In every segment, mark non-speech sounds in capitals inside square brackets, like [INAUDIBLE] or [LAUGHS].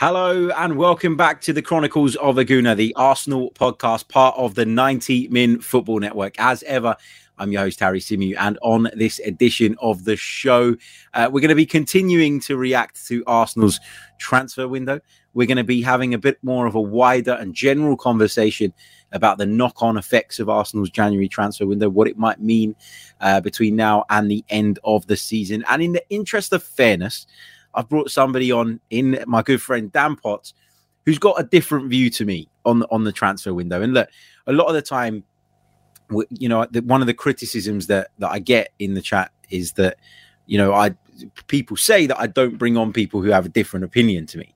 Hello and welcome back to the Chronicles of a Gooner, the Arsenal podcast, part of the 90 Min Football Network. As ever, I'm your host, Harry Symeou, and on this edition of the show, uh, we're going to be continuing to react to Arsenal's transfer window. We're going to be having a bit more of a wider and general conversation about the knock on effects of Arsenal's January transfer window, what it might mean uh, between now and the end of the season. And in the interest of fairness, I've brought somebody on in my good friend Dan Potts, who's got a different view to me on the, on the transfer window. And look, a lot of the time, you know, one of the criticisms that that I get in the chat is that, you know, I people say that I don't bring on people who have a different opinion to me,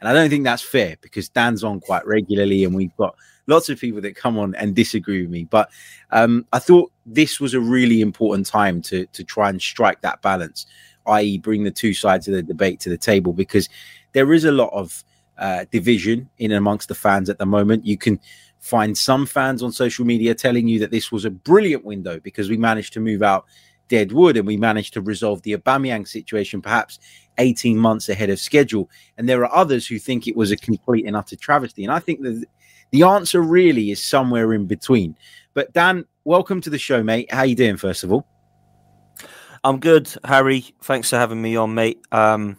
and I don't think that's fair because Dan's on quite regularly, and we've got lots of people that come on and disagree with me. But um, I thought this was a really important time to to try and strike that balance i.e., bring the two sides of the debate to the table because there is a lot of uh, division in amongst the fans at the moment. You can find some fans on social media telling you that this was a brilliant window because we managed to move out dead wood and we managed to resolve the Aubameyang situation perhaps 18 months ahead of schedule. And there are others who think it was a complete and utter travesty. And I think that the answer really is somewhere in between. But Dan, welcome to the show, mate. How you doing, first of all? I'm good, Harry. Thanks for having me on, mate. Um,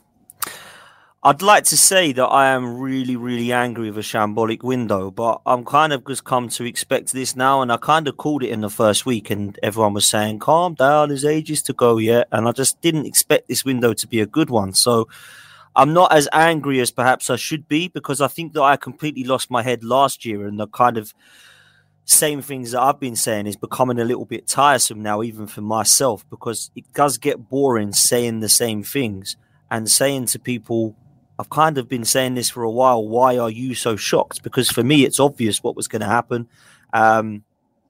I'd like to say that I am really, really angry with a shambolic window, but I'm kind of just come to expect this now. And I kind of called it in the first week, and everyone was saying, calm down, there's ages to go yet. And I just didn't expect this window to be a good one. So I'm not as angry as perhaps I should be because I think that I completely lost my head last year and the kind of same things that I've been saying is becoming a little bit tiresome now, even for myself, because it does get boring saying the same things and saying to people, I've kind of been saying this for a while. Why are you so shocked? Because for me, it's obvious what was going to happen. Um,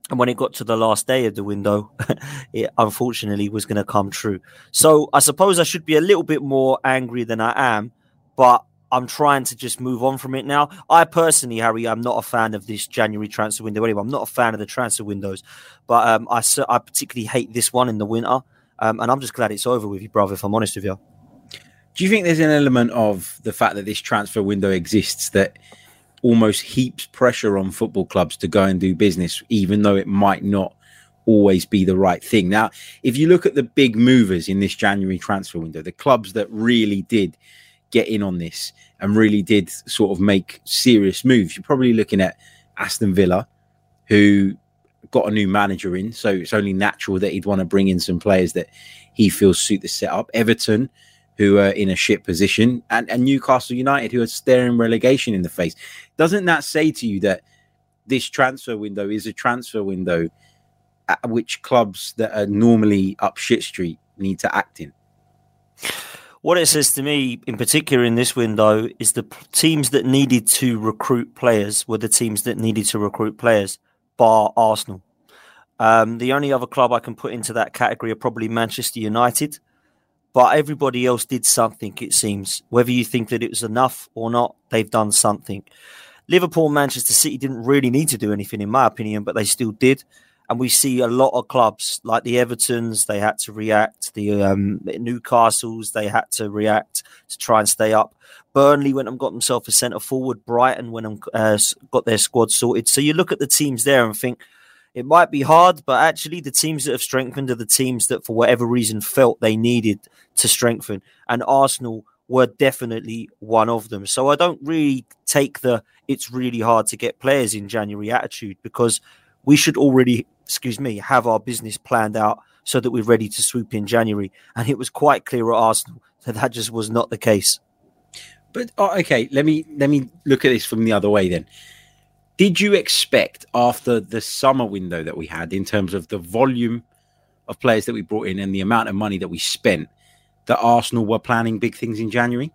and when it got to the last day of the window, [LAUGHS] it unfortunately was going to come true. So I suppose I should be a little bit more angry than I am, but I'm trying to just move on from it now. I personally, Harry, I'm not a fan of this January transfer window anyway. I'm not a fan of the transfer windows, but um, I, I particularly hate this one in the winter. Um, and I'm just glad it's over with you, brother, if I'm honest with you. Do you think there's an element of the fact that this transfer window exists that almost heaps pressure on football clubs to go and do business, even though it might not always be the right thing? Now, if you look at the big movers in this January transfer window, the clubs that really did get in on this and really did sort of make serious moves. You're probably looking at Aston Villa, who got a new manager in, so it's only natural that he'd want to bring in some players that he feels suit the setup. Everton, who are in a shit position, and, and Newcastle United, who are staring relegation in the face. Doesn't that say to you that this transfer window is a transfer window at which clubs that are normally up shit street need to act in? What it says to me, in particular in this window, is the teams that needed to recruit players were the teams that needed to recruit players, bar Arsenal. Um, the only other club I can put into that category are probably Manchester United, but everybody else did something, it seems. Whether you think that it was enough or not, they've done something. Liverpool, Manchester City didn't really need to do anything, in my opinion, but they still did and we see a lot of clubs like the Evertons, they had to react. The um, Newcastles, they had to react to try and stay up. Burnley went and got themselves a centre forward. Brighton went and uh, got their squad sorted. So you look at the teams there and think it might be hard, but actually the teams that have strengthened are the teams that, for whatever reason, felt they needed to strengthen. And Arsenal were definitely one of them. So I don't really take the it's really hard to get players in January attitude because we should already excuse me, have our business planned out so that we're ready to swoop in January. And it was quite clear at Arsenal that that just was not the case. But oh, okay, let me let me look at this from the other way then. Did you expect after the summer window that we had in terms of the volume of players that we brought in and the amount of money that we spent that Arsenal were planning big things in January?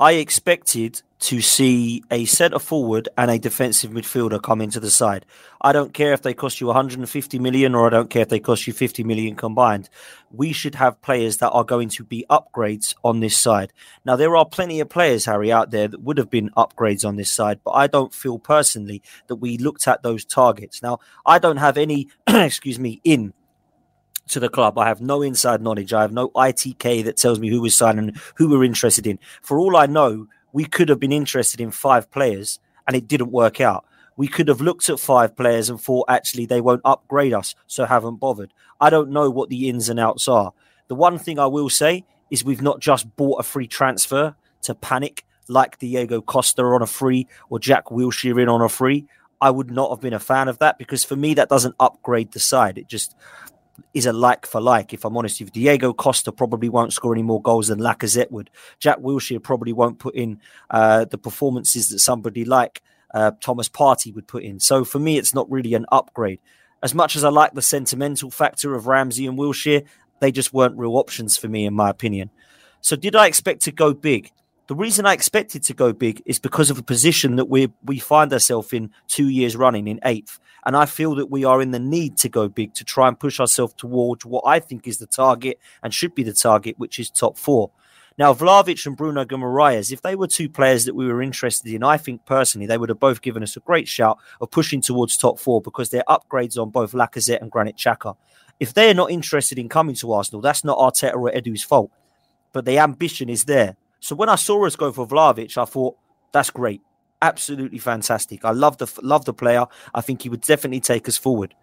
I expected to see a centre forward and a defensive midfielder come into the side. I don't care if they cost you 150 million or I don't care if they cost you 50 million combined. We should have players that are going to be upgrades on this side. Now, there are plenty of players, Harry, out there that would have been upgrades on this side, but I don't feel personally that we looked at those targets. Now, I don't have any, [CLEARS THROAT] excuse me, in to the club. I have no inside knowledge. I have no ITK that tells me who was signing, who we're interested in. For all I know, we could have been interested in five players and it didn't work out. We could have looked at five players and thought actually they won't upgrade us, so haven't bothered. I don't know what the ins and outs are. The one thing I will say is we've not just bought a free transfer to panic like Diego Costa on a free or Jack Wilshere in on a free. I would not have been a fan of that because for me that doesn't upgrade the side. It just is a like for like. If I'm honest you, Diego Costa probably won't score any more goals than Lacazette would. Jack Wilshere probably won't put in uh, the performances that somebody like uh, Thomas Partey would put in. So for me, it's not really an upgrade. As much as I like the sentimental factor of Ramsey and Wilshere, they just weren't real options for me, in my opinion. So did I expect to go big? The reason I expected to go big is because of the position that we we find ourselves in two years running in eighth. And I feel that we are in the need to go big to try and push ourselves towards what I think is the target and should be the target, which is top four. Now, Vlahovic and Bruno Guimaraes, if they were two players that we were interested in, I think personally they would have both given us a great shout of pushing towards top four because they're upgrades on both Lacazette and Granit Xhaka. If they're not interested in coming to Arsenal, that's not Arteta or Edu's fault. But the ambition is there. So when I saw us go for Vlahovic, I thought that's great, absolutely fantastic. I love the love the player. I think he would definitely take us forward.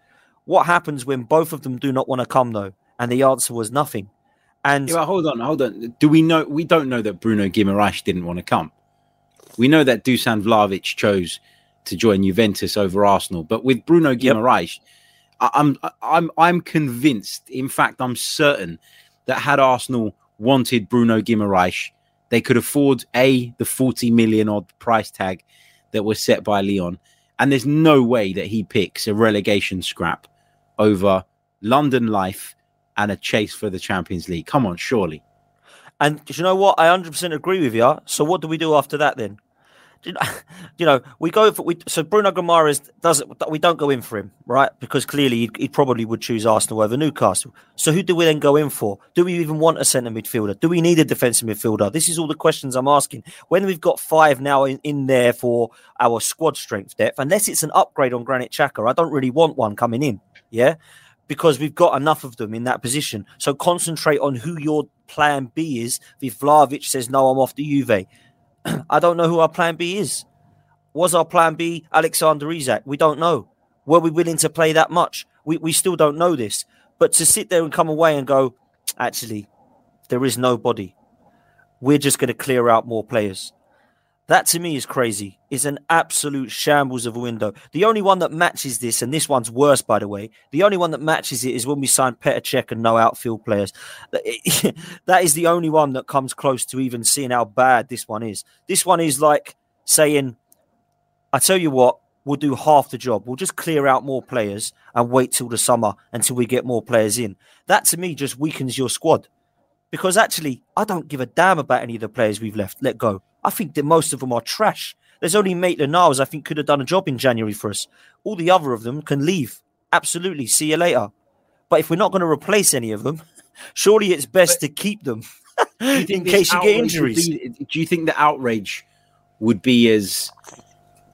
What happens when both of them do not want to come though? And the answer was nothing. And yeah, hold on, hold on. Do we know? We don't know that Bruno Guimaraes didn't want to come. We know that Dusan Vlahovic chose to join Juventus over Arsenal, but with Bruno Guimaraes, yep. I'm I'm I'm convinced. In fact, I'm certain that had Arsenal wanted Bruno Guimaraes, they could afford a the 40 million odd price tag that was set by Leon, and there's no way that he picks a relegation scrap over London life and a chase for the Champions League. Come on, surely. And you know what? I 100% agree with you. So what do we do after that then? [LAUGHS] you know, we go for we. So Bruno Guimaraes doesn't. We don't go in for him, right? Because clearly he, he, probably would choose Arsenal over Newcastle. So who do we then go in for? Do we even want a centre midfielder? Do we need a defensive midfielder? This is all the questions I'm asking. When we've got five now in, in there for our squad strength depth, unless it's an upgrade on Granit Xhaka, I don't really want one coming in. Yeah, because we've got enough of them in that position. So concentrate on who your plan B is. If says no, I'm off to Juve [CLEARS THROAT] I don't know who our plan B is. Was our plan B Alexander Isak? We don't know. Were we willing to play that much? We, we still don't know this. But to sit there and come away and go, actually, there is nobody. We're just going to clear out more players. That to me is crazy. It's an absolute shambles of a window. The only one that matches this, and this one's worse, by the way, the only one that matches it is when we signed Petr Cech and no outfield players. [LAUGHS] that is the only one that comes close to even seeing how bad this one is. This one is like saying, I tell you what, we'll do half the job. We'll just clear out more players and wait till the summer until we get more players in. That to me just weakens your squad. Because actually, I don't give a damn about any of the players we've left let go. I think that most of them are trash. There's only Maitland Niles I think could have done a job in January for us. All the other of them can leave. Absolutely. See you later. But if we're not going to replace any of them, [LAUGHS] surely it's best but to keep them [LAUGHS] in case you get injuries. Be, do you think the outrage would be as,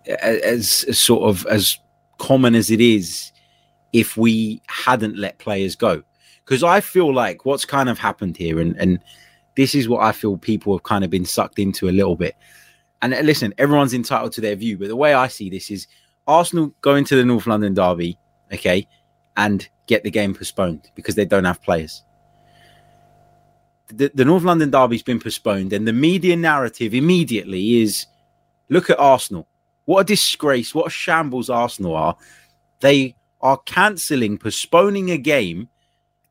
as as sort of as common as it is if we hadn't let players go? Because I feel like what's kind of happened here, and and this is what I feel people have kind of been sucked into a little bit. And listen, everyone's entitled to their view, but the way I see this is Arsenal going to the North London Derby, okay, and get the game postponed because they don't have players. The, the North London Derby's been postponed, and the media narrative immediately is look at Arsenal. What a disgrace, what a shambles Arsenal are. They are cancelling, postponing a game,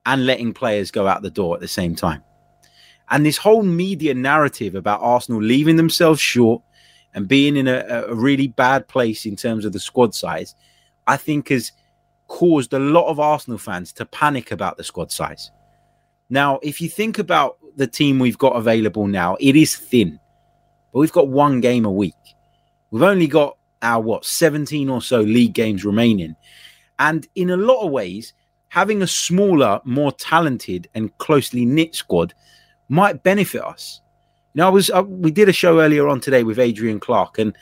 and letting players go out the door at the same time. And this whole media narrative about Arsenal leaving themselves short and being in a, a really bad place in terms of the squad size, I think has caused a lot of Arsenal fans to panic about the squad size. Now, if you think about the team we've got available now, it is thin. but we've got one game a week. We've only got our what 17 or so league games remaining. And in a lot of ways, having a smaller, more talented, and closely knit squad might benefit us. You know, I was uh, we did a show earlier on today with Adrian Clarke, and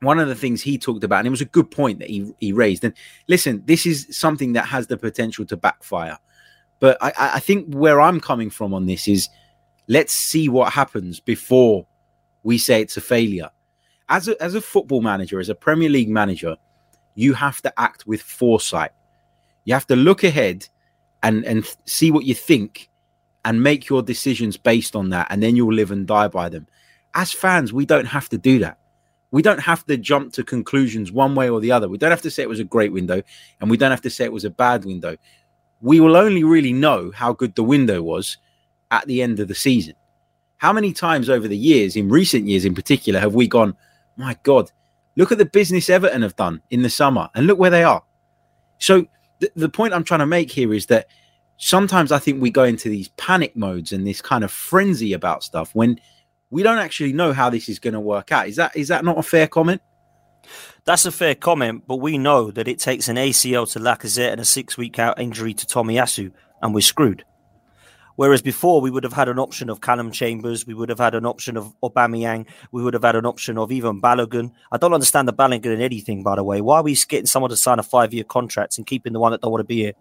one of the things he talked about, and it was a good point that he he raised. And listen, this is something that has the potential to backfire. But I, I think where I'm coming from on this is let's see what happens before we say it's a failure. As a, as a football manager, as a Premier League manager, you have to act with foresight. You have to look ahead and, and see what you think and make your decisions based on that. And then you'll live and die by them. As fans, we don't have to do that. We don't have to jump to conclusions one way or the other. We don't have to say it was a great window and we don't have to say it was a bad window. We will only really know how good the window was at the end of the season. How many times over the years, in recent years in particular, have we gone, my God, look at the business Everton have done in the summer and look where they are? So, th- the point I'm trying to make here is that sometimes I think we go into these panic modes and this kind of frenzy about stuff when we don't actually know how this is going to work out. Is that is that not a fair comment? That's a fair comment, but we know that it takes an ACL to Lacazette and a six week out injury to Tomiyasu, and we're screwed. Whereas before we would have had an option of Callum Chambers, we would have had an option of Aubameyang, we would have had an option of even Balogun. I don't understand the Balogun and anything, by the way. Why are we getting someone to sign a five year contract and keeping the one that don't want to be here?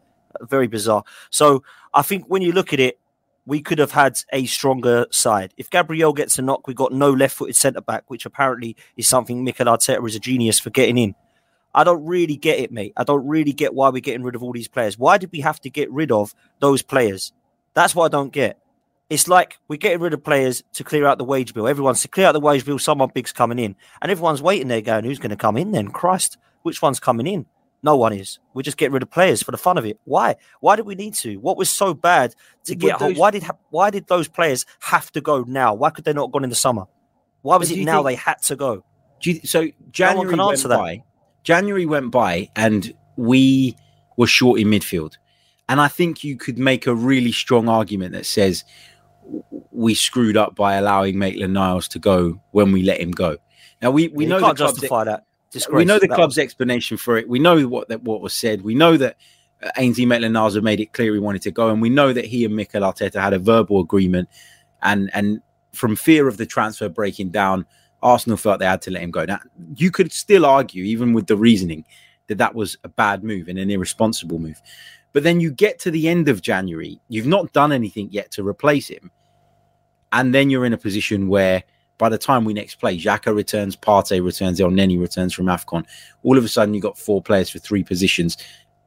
Very bizarre. So I think when you look at it, we could have had a stronger side. If Gabriel gets a knock, we've got no left footed centre back, which apparently is something Mikel Arteta is a genius for getting in. I don't really get it, mate. I don't really get why we're getting rid of all these players. Why did we have to get rid of those players? That's what I don't get. It's like we're getting rid of players to clear out the wage bill. Everyone's to clear out the wage bill, someone big's coming in. And everyone's waiting there going, who's going to come in then? Christ, which one's coming in? No one is. We're just getting rid of players for the fun of it. Why? Why did we need to? What was so bad to get? Those... Why did why did those players have to go now? Why could they not have gone in the summer? Why was it now think... they had to go? You, so January no went by. January went by, and we were short in midfield. And I think you could make a really strong argument that says we screwed up by allowing Maitland Niles to go when we let him go. Now we, we know can't justify that. We know the club's was... explanation for it. We know what that what was said. We know that uh, Ainsley Maitland Niles made it clear he wanted to go, and we know that he and Mikel Arteta had a verbal agreement. And and from fear of the transfer breaking down, Arsenal felt they had to let him go. Now you could still argue, even with the reasoning, that that was a bad move and an irresponsible move. But then you get to the end of January, you've not done anything yet to replace him. And then you're in a position where by the time we next play, Xhaka returns, Partey returns, Elneny returns from AFCON. All of a sudden, you've got four players for three positions.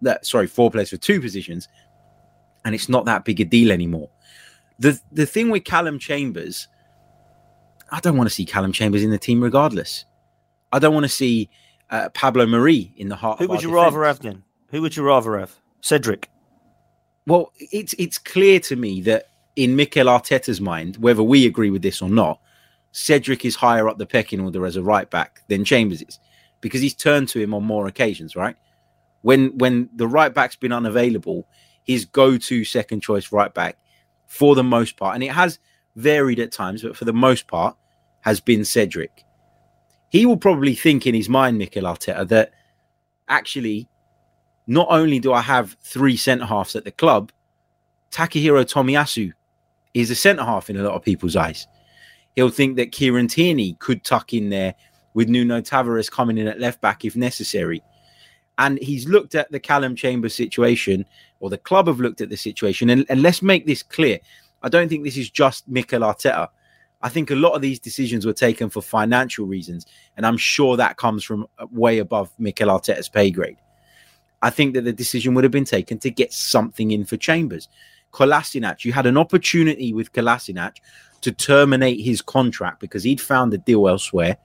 That, sorry, four players for two positions. And it's not that big a deal anymore. The, the thing with Callum Chambers, I don't want to see Callum Chambers in the team regardless. I don't want to see uh, Pablo Marí in the heart. Who would you defense. rather have then? Who would you rather have? Cedric? Well, it's it's clear to me that in Mikel Arteta's mind, whether we agree with this or not, Cedric is higher up the pecking order as a right back than Chambers is, because he's turned to him on more occasions, right? When when the right back's been unavailable, his go-to second choice right back, for the most part, and it has varied at times, but for the most part, has been Cedric. He will probably think in his mind, Mikel Arteta, that actually not only do I have three centre halves at the club, Takahiro Tomiyasu is a centre half in a lot of people's eyes. He'll think that Kieran Tierney could tuck in there with Nuno Tavares coming in at left back if necessary. And he's looked at the Callum Chambers situation, or the club have looked at the situation. And, and let's make this clear. I don't think this is just Mikel Arteta. I think a lot of these decisions were taken for financial reasons. And I'm sure that comes from way above Mikel Arteta's pay grade. I think that the decision would have been taken to get something in for Chambers. Kolasinac, you had an opportunity with Kolasinac to terminate his contract because he'd found a deal elsewhere,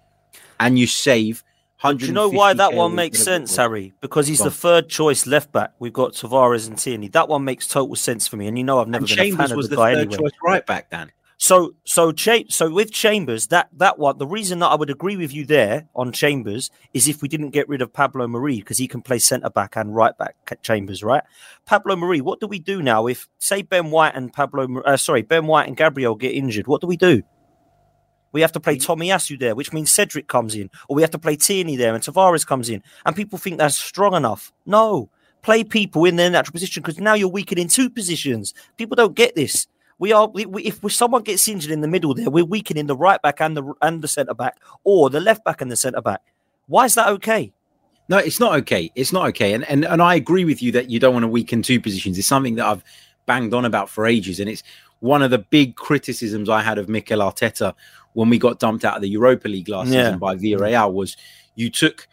and you save. Do you know why that one makes sense, Harry? Because he's the third choice left back. We've got Tavares and Tierney. That one makes total sense for me. And you know I've never and been Chambers a fan of the, the guy anyway. choice right back, Dan. So so cha- so with Chambers, that that one, the reason that I would agree with you there on Chambers is if we didn't get rid of Pablo Marí because he can play centre back and right back Chambers, right? Pablo Marí, what do we do now if say Ben White and Pablo, uh, sorry, Ben White and Gabriel get injured? What do we do? We have to play Tomiyasu there, which means Cedric comes in, or we have to play Tierney there and Tavares comes in. And people think that's strong enough. No, play people in their natural position because now you're weakening two positions. People don't get this. We are we, we, if someone gets injured in the middle there, we're weakening the right back and the and the centre back, or the left back and the centre back. Why is that okay? No, it's not okay. It's not okay. And and and I agree with you that you don't want to weaken two positions. It's something that I've banged on about for ages, and it's one of the big criticisms I had of Mikel Arteta when we got dumped out of the Europa League last Yeah. season by Villarreal was you took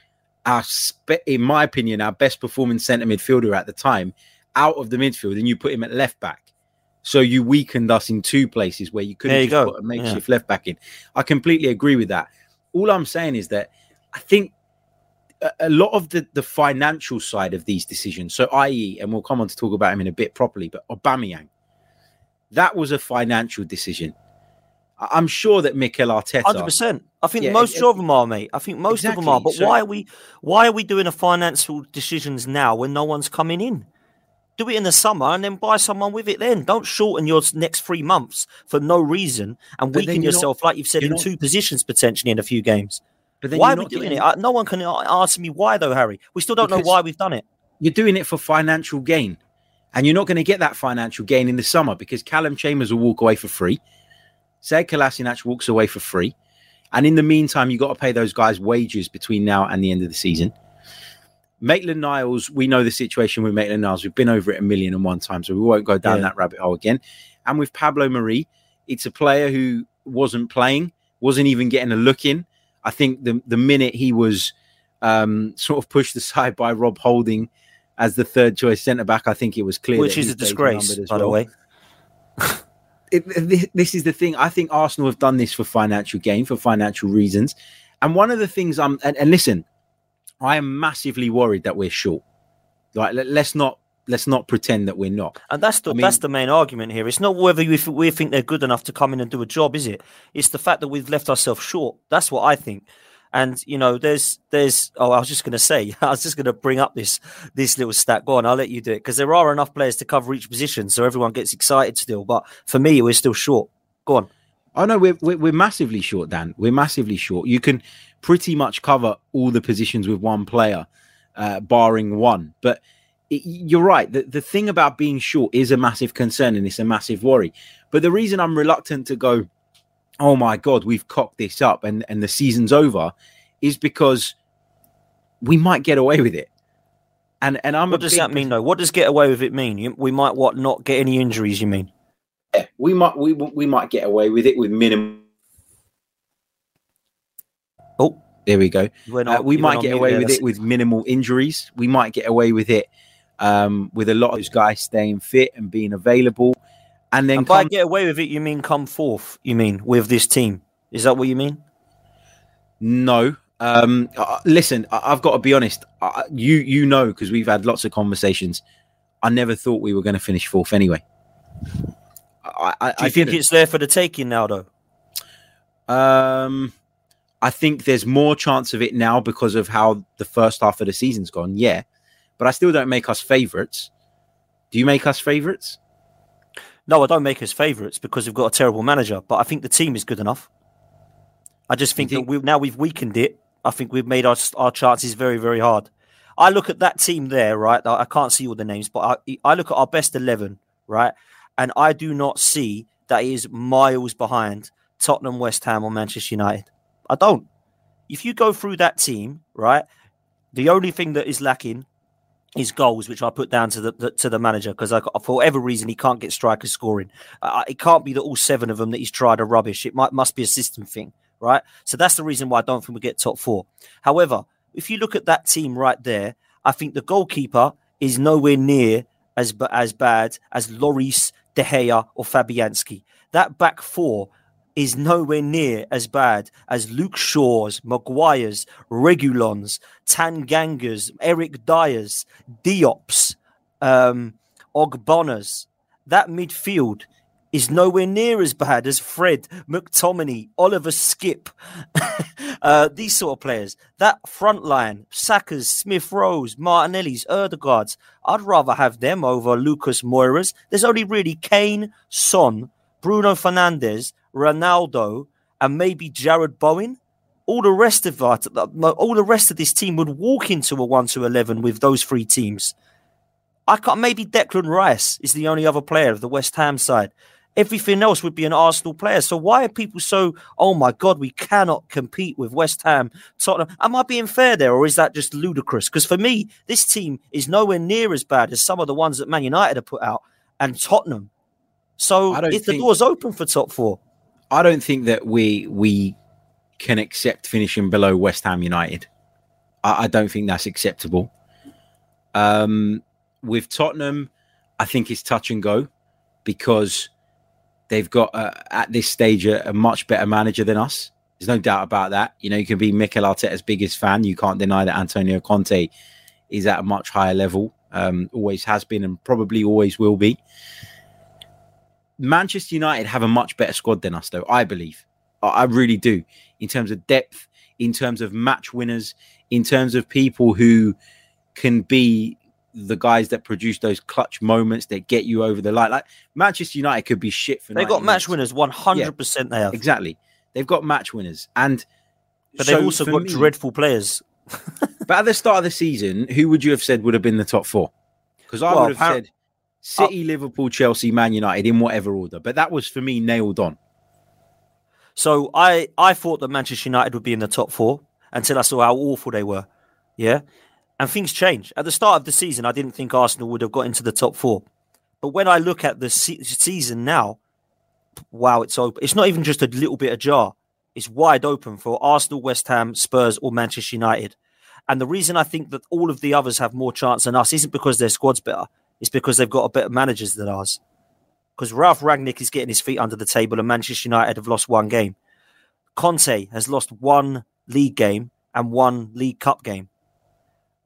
our, spe- in my opinion, our best performing centre midfielder at the time out of the midfield and you put him at left back. So you weakened us in two places where you could There have you just go. put a makeshift left back in. I completely agree with that. All I'm saying is that I think a, a lot of the, the financial side of these decisions, so i.e., and we'll come on to talk about him in a bit properly, but Aubameyang, that was a financial decision. I'm sure that Mikel Arteta, Hundred percent. I think Yeah, most it- of them are, mate. I think most of them are. But So- why are we why are we doing a financial decisions now when no one's coming in? Do it in the summer and then buy someone with it. Then don't shorten your next three months for no reason and But weaken you're not- yourself, like you've said, in not- two positions potentially in a few games. but then Why you're we doing getting- it? No one can ask me why, though, Harry. We still don't know why we've done it. You're doing it for financial gain. And you're not going to get that financial gain in the summer because Callum Chambers will walk away for free. Sead Kolasinac walks away for free. And in the meantime, you've got to pay those guys wages between now and the end of the season. Maitland Niles, we know the situation with Maitland Niles. We've been over it a million and one times, so we won't go down Yeah. that rabbit hole again. And with Pablo Marí, it's a player who wasn't playing, wasn't even getting a look in. I think the the minute he was um, sort of pushed [LAUGHS] aside by Rob Holding as the third choice centre back, I think it was clear. Which is a disgrace, by the way. [LAUGHS] It, thi- this is the thing. I think Arsenal have done this for financial gain, for financial reasons. And one of the things I'm and, and listen, I am massively worried that we're short. Like let, let's not let's not pretend that we're not. And that's the I mean- that's the main argument here. It's not whether we, we think they're good enough to come in and do a job, is it? It's the fact that we've left ourselves short. That's what I think. And you know, there's there's oh, I was just going to say, [LAUGHS] I was just going to bring up this this little stat. Go on, I'll let you do it because there are enough players to cover each position, so everyone gets excited still. But for me, we're still short. Go on. Oh no, we're, we're we're massively short, Dan. We're massively short. You can pretty much cover all the positions with one player, uh, barring one. But it, you're right. The the thing about being short is a massive concern and it's a massive worry. But the reason I'm reluctant to go, oh my god, we've cocked this up and and the season's over, is because we might get away with it. And and I'm What does that mean, though? What does get away with it mean? You, we might what not get any injuries? You mean? We might we we might get away with it with minimum. Oh, There we go. went Uh, we might get away with it with minimal injuries. We might get away with it um, with a lot of those guys staying fit and being available. And then And by come, get away with it, you mean come fourth? You mean with this team? Is that what you mean? no, um, uh, listen, I- I've got to be honest. Uh, you you know because we've had lots of conversations. I never thought we were going to finish fourth anyway. I, I, Do you I think it's there for the taking now, though? Um, I think there's more chance of it now because of how the first half of the season's gone. Yeah, but I still don't make us favourites. Do you make us favourites? No, I don't make us favourites because we've got a terrible manager. But I think the team is good enough. I just think, think- that we now we've weakened it. I think we've made our our chances very, very hard. I look at that team there, right? I I can't see all the names, but I, I look at our best eleven, right? And I do not see that he is miles behind Tottenham, West Ham, or Manchester United. I don't. If you go through that team, right, the only thing that is lacking is goals, which I put down to the, the to the manager because for whatever reason he can't get strikers scoring. Uh, it can't be that all seven of them that he's tried are rubbish. It might must be a system thing, right? So that's the reason why I don't think we get top four. However, if you look at that team right there, I think the goalkeeper is nowhere near as as bad as Loris, De Gea, or Fabianski. That back four is nowhere near as bad as Luke Shaw's, Maguire's, Reguilón's, Tanganga's, Eric Dier's, Diop's, um, Ogbonna's. That midfield is nowhere near as bad as Fred, McTominay, Oliver Skipp, [LAUGHS] uh, these sort of players. That front line, Saka's, Smith Rowe's, Martinelli's, Ødegaard's, I'd rather have them over Lucas Moura's. There's only really Kane, Son, Bruno Fernandes, Ronaldo, and maybe Jarrod Bowen, all the rest of that, all the rest of this team would walk into a one to eleven with those three teams. I can't. Maybe Declan Rice is the only other player of the West Ham side. Everything else would be an Arsenal player. So why are people so? Oh my God, we cannot compete with West Ham, Tottenham. Am I being fair there, or is that just ludicrous? Because for me, this team is nowhere near as bad as some of the ones that Man United have put out and Tottenham. So if the door's open for top four, I don't think that we we can accept finishing below West Ham United. I, I don't think that's acceptable. Um, with Tottenham, I think it's touch and go because they've got uh, at this stage a, a, much better manager than us. There's no doubt about that. You know, you can be Mikel Arteta's biggest fan. You can't deny that Antonio Conte is at a much higher level. Um, always has been and probably always will be. Manchester United have a much better squad than us, though. I believe. I, I really do. In terms of depth, in terms of match winners, in terms of people who can be the guys that produce those clutch moments that get you over the line. Like Manchester United could be shit for. They got match winners, one hundred percent. They have exactly. They've got match winners, and but so they've also got me, dreadful players. [LAUGHS] but at the start of the season, who would you have said would have been the top four? Because I well, would have said City, uh, Liverpool, Chelsea, Man United in whatever order. But that was for me nailed on. So I I thought that Manchester United would be in the top four until I saw how awful they were. Yeah, and things change. At the start of the season, I didn't think Arsenal would have got into the top four. But when I look at the se- season now, wow, it's open. It's not even just a little bit ajar. It's wide open for Arsenal, West Ham, Spurs, or Manchester United. And the reason I think that all of the others have more chance than us isn't because their squad's better. It's because they've got a better managers than ours. Because Ralf Rangnick is getting his feet under the table, and Manchester United have lost one game. Conte has lost one league game and one League Cup game.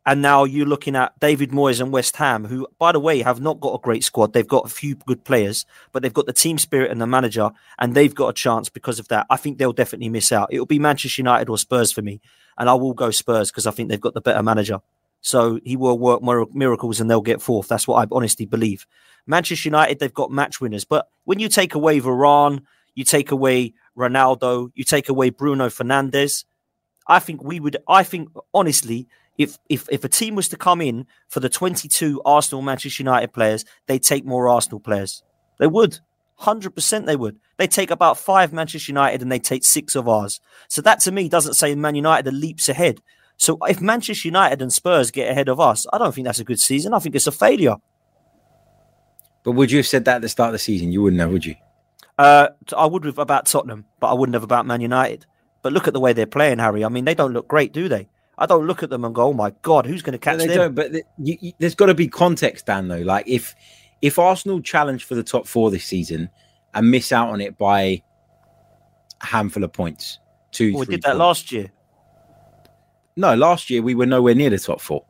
And now you're looking at David Moyes and West Ham, who, by the way, have not got a great squad. They've got a few good players, but they've got the team spirit and the manager, and they've got a chance because of that. I think they'll definitely miss out. It'll be Manchester United or Spurs for me, and I will go Spurs because I think they've got the better manager. So he will work miracles and they'll get fourth. That's what I honestly believe. Manchester United, they've got match winners, but when you take away Varane, you take away Ronaldo, you take away Bruno Fernandes, I think we would. I think honestly if if if a team was to come in for the 22 Arsenal Manchester United players, they take more Arsenal players. They would. 100% they would. They take about five Manchester United and they take six of ours. So that to me doesn't say Man United are leaps ahead. So if Manchester United and Spurs get ahead of us, I don't think that's a good season. I think it's a failure. But would you have said that at the start of the season? You wouldn't have, would you? Uh, I would have about Tottenham, but I wouldn't have about Man United. But look at the way they're playing, Harry. I mean, they don't look great, do they? I don't look at them and go, "Oh my god, who's going to catch no, they them?" Don't, but you, you, there's got to be context, Dan. Though, like if if Arsenal challenge for the top four this season and miss out on it by a handful of points, two, well, we did that last year. No, last year we were nowhere near the top four.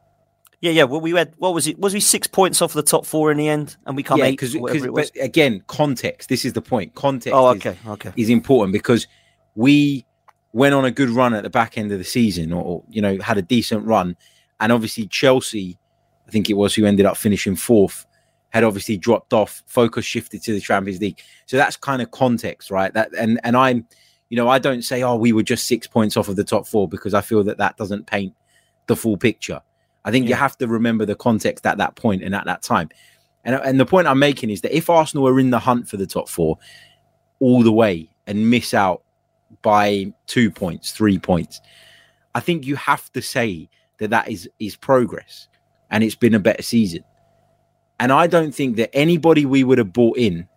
Yeah, yeah. Well, we had what was it? Was we six points off the top four in the end, and we come yeah, eight? Because but again, context. This is the point. Context. Oh, okay, is, okay. Is important because we went on a good run at the back end of the season, or you know had a decent run, and obviously Chelsea, I think it was who ended up finishing fourth, had obviously dropped off. Focus shifted to the Champions League, so that's kind of context, right? That and and I'm, you know, I don't say oh we were just six points off of the top four because I feel that that doesn't paint the full picture. I think yeah. you have to remember the context at that point and at that time. And, and the point I'm making is that if Arsenal are in the hunt for the top four all the way and miss out by two points, three points. I think you have to say that that is is progress, and it's been a better season. And I don't think that anybody we would have bought in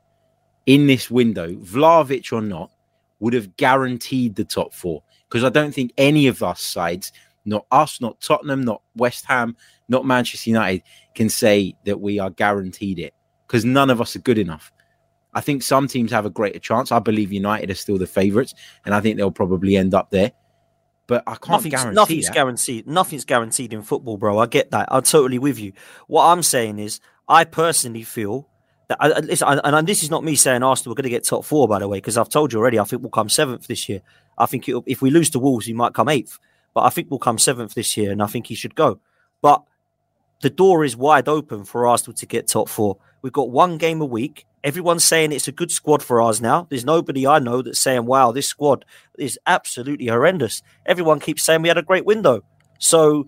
in this window, Vlahovic or not, would have guaranteed the top four. Because I don't think any of us sides, not us, not Tottenham, not West Ham, not Manchester United, can say that we are guaranteed it. Because none of us are good enough. I think some teams have a greater chance. I believe United are still the favourites, and I think they'll probably end up there. But I can't nothing's, guarantee nothing's that. guaranteed. Nothing's guaranteed in football, bro. I get that. I'm totally with you. What I'm saying is, I personally feel that. I, listen, and this is not me saying Arsenal are going to get top four, by the way, because I've told you already. I think we'll come seventh this year. I think if we lose to Wolves, we might come eighth. But I think we'll come seventh this year, and I think he should go. But the door is wide open for Arsenal to get top four. We've got one game a week Everyone's saying it's a good squad for us now. There's nobody I know that's saying, wow, this squad is absolutely horrendous. Everyone keeps saying we had a great window. So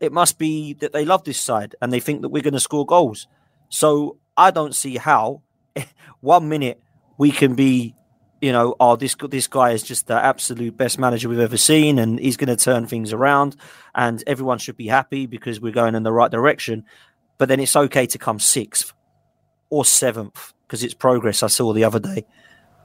it must be that they love this side and they think that we're going to score goals. So I don't see how [LAUGHS] one minute we can be, you know, oh, this this guy is just the absolute best manager we've ever seen, and he's going to turn things around, and everyone should be happy because we're going in the right direction. But then it's okay to come sixth or seventh because it's progress. I saw the other day.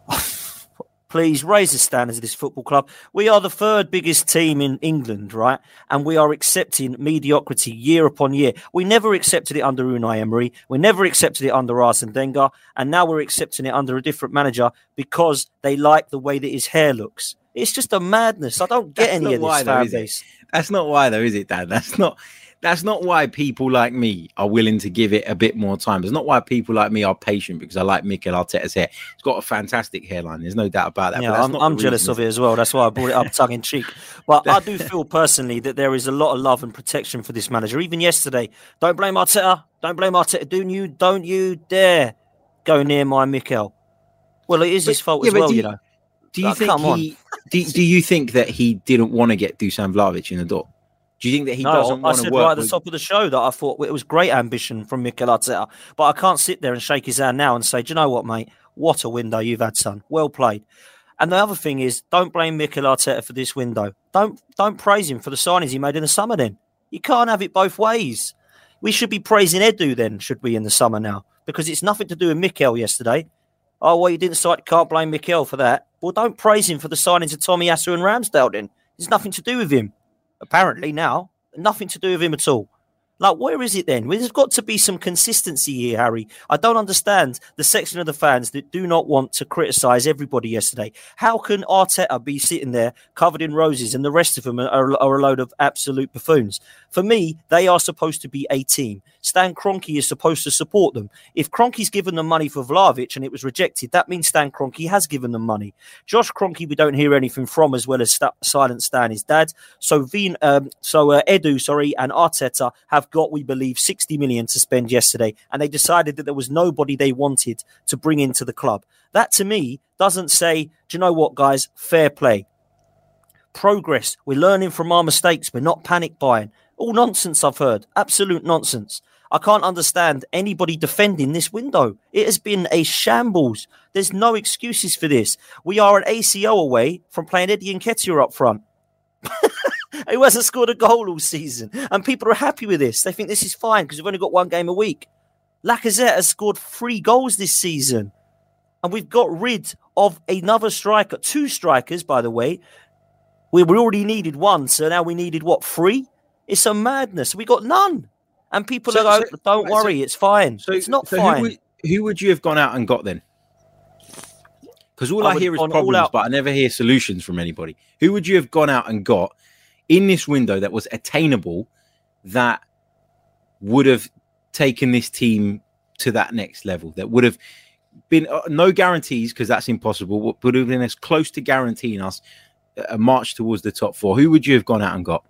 [LAUGHS] Please raise the standards of this football club. We are the third biggest team in England, right? And we are accepting mediocrity year upon year. We never accepted it under Unai Emery. We never accepted it under Arsene Wenger. And now we're accepting it under a different manager because they like the way that his hair looks. It's just a madness. I don't get That's any of why, this though, fan is base. That's not why, though, is it, Dad? That's not. That's not why people like me are willing to give it a bit more time. It's not why people like me are patient because I like Mikel Arteta's hair. He's got a fantastic hairline. There's no doubt about that. Yeah, I'm, I'm jealous of it as well. That's why I brought it up tongue in cheek. But I do feel personally that there is a lot of love and protection for this manager. Even yesterday, don't blame Arteta. Don't blame Arteta. Don't you? Don't you dare go near my Mikel. Well, it is his fault yeah, as well, you you- know. Do you Oh, think come on. he? Do, do you think that he didn't want to get Dusan Vlahovic in the door? Do you think that he no, doesn't I want to said right at the with? top of the show that I thought it was great ambition from Mikel Arteta, but I can't sit there and shake his hand now and say, "Do you know what, mate? What a window you've had, son. Well played." And the other thing is, don't blame Mikel Arteta for this window. Don't don't praise him for the signings he made in the summer. Then you can't have it both ways. We should be praising Edu then, should we, in the summer now? Because it's nothing to do with Mikel yesterday. Oh, well, you didn't sign, can't blame Mikel for that. Well, don't praise him for the signings of Tomiyasu and Ramsdale then. It's nothing to do with him. Apparently now, nothing to do with him at all. Like, where is it then? There's got to be some consistency here, Harry. I don't understand the section of the fans that do not want to criticise everybody yesterday. How can Arteta be sitting there covered in roses and the rest of them are, are a load of absolute buffoons? For me, they are supposed to be a team. Stan Kroenke is supposed to support them. If Kroenke's given them money for Vlahovic and it was rejected, that means Stan Kroenke has given them money. Josh Kroenke, we don't hear anything from, as well as Sta- Silent Stan, his dad. So Vin, um, so uh, Edu, sorry, and Arteta have got, we believe, 60 million to spend yesterday, and they decided that there was nobody they wanted to bring into the club. That to me doesn't say, do you know what, guys? Fair play progress. We're learning from our mistakes. We're not panic buying. All nonsense I've heard. Absolute nonsense. I can't understand anybody defending this window. It has been a shambles. There's no excuses for this. We are an ACL away from playing Eddie Nketiah up front. [LAUGHS] Who hasn't scored a goal all season. And people are happy with this. They think this is fine because we've only got one game a week. Lacazette has scored three goals this season. And we've got rid of another striker, two strikers, by the way, we already needed one, so now we needed what three? It's a madness. We got none, and people So- are like, so- "Don't so- worry, it's fine." So it's not so fine. Who would, who would you have gone out and got then? Because all I I, hear is problems, but I never hear solutions from anybody. Who would you have gone out and got in this window that was attainable that would have taken this team to that next level? That would have been uh, no guarantees because that's impossible, but would have been as close to guaranteeing us a march towards the top four. Who would you have gone out and got?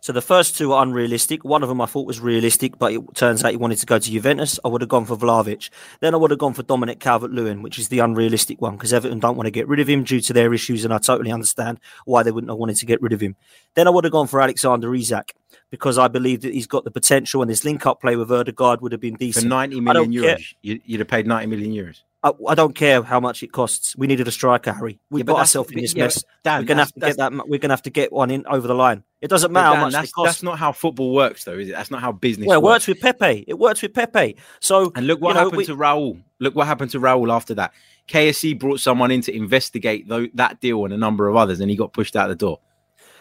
So the first two are unrealistic. One of them I thought was realistic, but it turns out he wanted to go to Juventus. I would have gone for Vlahovic. Then I would have gone for Dominic Calvert-Lewin, which is the unrealistic one because Everton don't want to get rid of him due to their issues, and I totally understand why they wouldn't have wanted to get rid of him. Then I would have gone for Alexander Isak because I believe that he's got the potential, and his link-up play with Ødegaard would have been decent. 90 I million euros, you'd have paid 90 million euros. I, I don't care how much it costs. We needed a striker, Harry. We Yeah, got ourselves in this yeah, mess. Dan, we're gonna have to get that. We're gonna have to get one in over the line. It doesn't matter Dan, how much that's, it costs. that's not how football works, though, is it? That's not how business works. Well, it works. works with Pepe. It works with Pepe. So And look what you know, happened we- to Raul. Look what happened to Raul after that. KSE brought someone in to investigate tho- that deal and a number of others, and he got pushed out the door.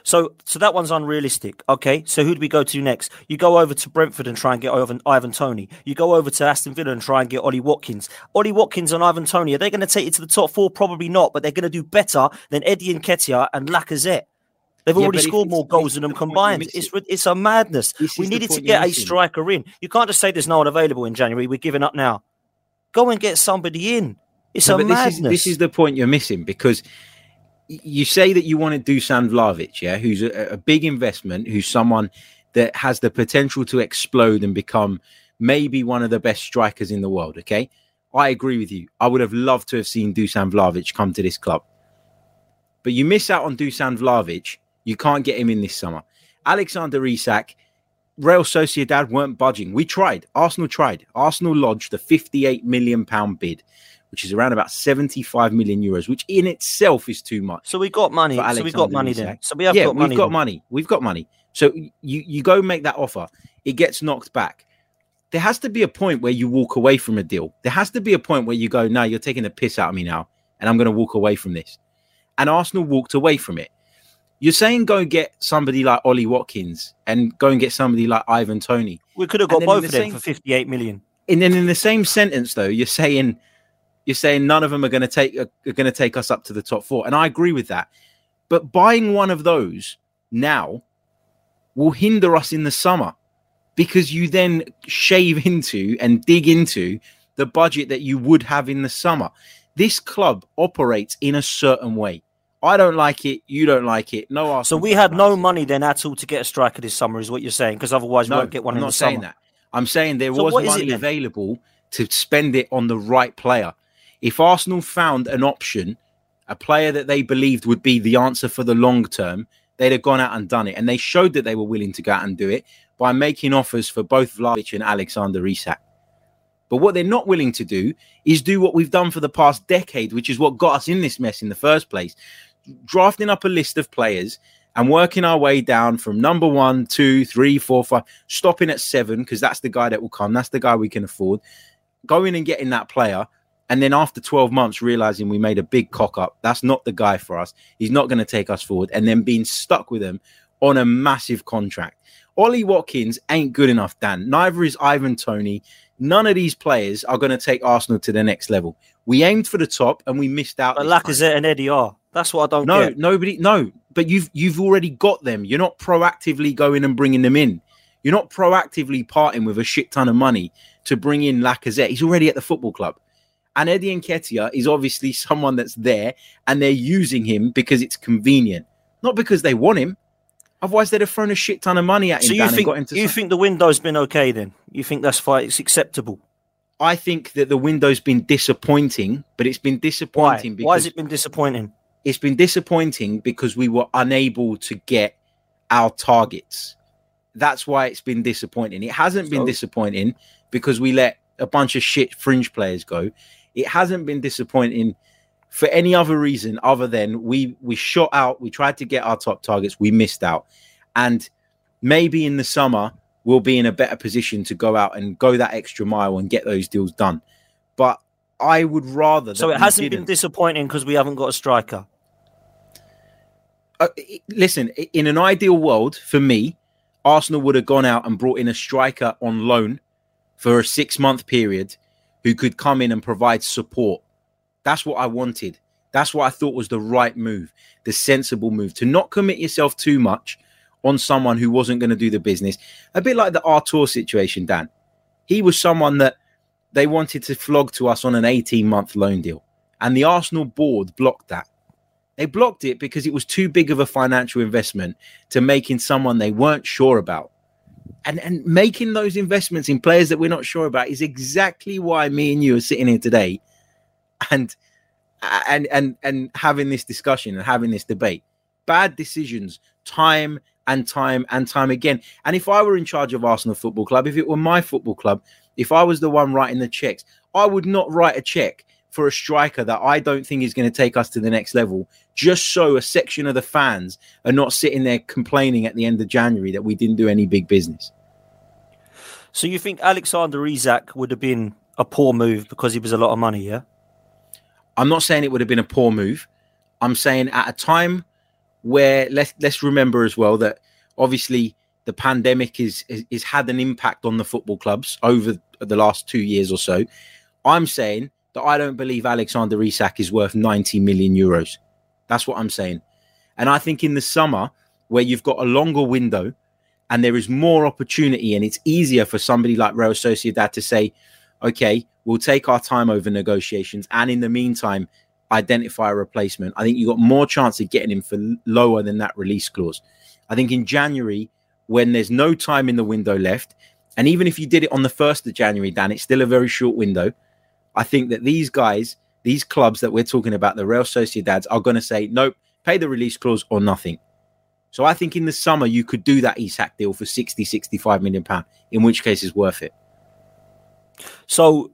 So, so that one's unrealistic. Okay, so who do we go to next? You go over to Brentford and try and get Ivan, Ivan Toney. You go over to Aston Villa and try and get Ollie Watkins. Ollie Watkins and Ivan Toney are they going to take you to the top four? Probably not, but they're going to do better than Eddie Nketiah and Lacazette. They've Yeah, already scored more goals than them the point you're combined. It's it's a madness. This We needed to get a striker in. You can't just say there's no one available in January. We're giving up now. Go and get somebody in. It's No, a madness. this is this is the point you're missing because you say that you want to do Vlahovic, yeah, who's a, a big investment, who's someone that has the potential to explode and become maybe one of the best strikers in the world. Okay, I agree with you. I would have loved to have seen Dusan Vlahovic come to this club. But you miss out on Dusan Vlahovic. You can't get him in this summer. Alexander Isak, Real Sociedad weren't budging. We tried. Arsenal tried. Arsenal lodged a 58 million pound bid, which is around about 75 million euros, which in itself is too much. So we got money. So we got money then. So we have yeah, got money. we've got then. money. We've got money. So you you go make that offer. It gets knocked back. There has to be a point where you walk away from a deal. There has to be a point where you go, "No, you're taking the piss out of me now, and I'm going to walk away from this." And Arsenal walked away from it. You're saying go get somebody like Ollie Watkins and go and get somebody like Ivan Toney. We could have got both of them for 58 million. And then in the same sentence, though, you're saying you're saying none of them are going to take uh, are going to take us up to the top four, and I agree with that. But buying one of those now will hinder us in the summer because you then shave into and dig into the budget that you would have in the summer. This club operates in a certain way. I don't like it. You don't like it. No, So we had no money then at all to get a striker this summer, is what you're saying? Because otherwise we won't get one I'm not saying summer. that. I'm saying there So was what is it money available to spend it on the right player. If Arsenal found an option, a player that they believed would be the answer for the long term, they'd have gone out and done it. And they showed that they were willing to go out and do it by making offers for both Vlahovic and Alexander Isak. But what they're not willing to do is do what we've done for the past decade, which is what got us in this mess in the first place. Drafting up a list of players and working our way down from number one, two, three, four, five, stopping at seven, because that's the guy that will come. That's the guy we can afford. Going and getting that player. And then after 12 months, realizing we made a big cock up. That's not the guy for us. He's not going to take us forward. And then being stuck with him on a massive contract. Ollie Watkins ain't good enough, Dan. Neither is Ivan Toney. None of these players are going to take Arsenal to the next level. We aimed for the top and we missed out. But. Lacazette and Eddie are. That's what I don't No, get. nobody. No, but you've you've already got them. You're not proactively going and bringing them in. You're not proactively parting with a shit ton of money to bring in Lacazette. He's already at the football club, and Eddie Nketiah is obviously someone that's there, and they're using him because it's convenient, not because they want him. Otherwise, they'd have thrown a shit ton of money at him. So you think got him to you think the window's been okay then? You think that's fine? It's acceptable. I think that the window's been disappointing, but it's been Why? disappointing because Why has it been disappointing? it's been disappointing because we were unable to get our targets. That's why it's been disappointing. It hasn't been disappointing because we let a bunch of shit fringe players go. It hasn't been disappointing for any other reason other than we we shot out, we tried to get our top targets, we missed out. And maybe in the summer we'll be in a better position to go out and go that extra mile and get those deals done. But I would rather So it hasn't been disappointing because we haven't got a striker. uh, listen, in an ideal world for me, Arsenal would have gone out and brought in a striker on loan for a six month period who could come in and provide support. That's what I wanted. That's what I thought was the right move, the sensible move to not commit yourself too much on someone who wasn't going to do the business. A bit like the Arthur situation, Dan. He was someone that they wanted to flog to us on an 18 month loan deal, and the Arsenal board blocked that. They blocked it because it was too big of a financial investment to make in someone they weren't sure about. And and making those investments in players that we're not sure about is exactly why me and you are sitting here today and and and and having this discussion and having this debate. Bad decisions time and time and time again. And if I were in charge of Arsenal Football Club, if it were my football club, if I was the one writing the checks, I would not write a check for a striker that I don't think is going to take us to the next level, just so a section of the fans are not sitting there complaining at the end of January that we didn't do any big business. So you think Alexander Isak would have been a poor move because he was a lot of money? Yeah. I'm not saying it would have been a poor move. I'm saying at a time where let's let's remember as well that obviously the pandemic is is, is had an impact on the football clubs over the last two years or so. I'm saying that I don't believe Alexander Isak is worth 90 million euros. That's what I'm saying. And I think in the summer, where you've got a longer window and there is more opportunity, and it's easier for somebody like Real Sociedad to say, okay, we'll take our time over negotiations. And in the meantime, identify a replacement. I think you've got more chance of getting him for lower than that release clause. I think in January, when there's no time in the window left, and even if you did it on the 1st of January, Dan, it's still a very short window. I think that these guys, these clubs that we're talking about, the Real Sociedads, are going to say, nope, pay the release clause or nothing. So I think in the summer you could do that Isak deal for 60, 65 million pound, in which case it's worth it. So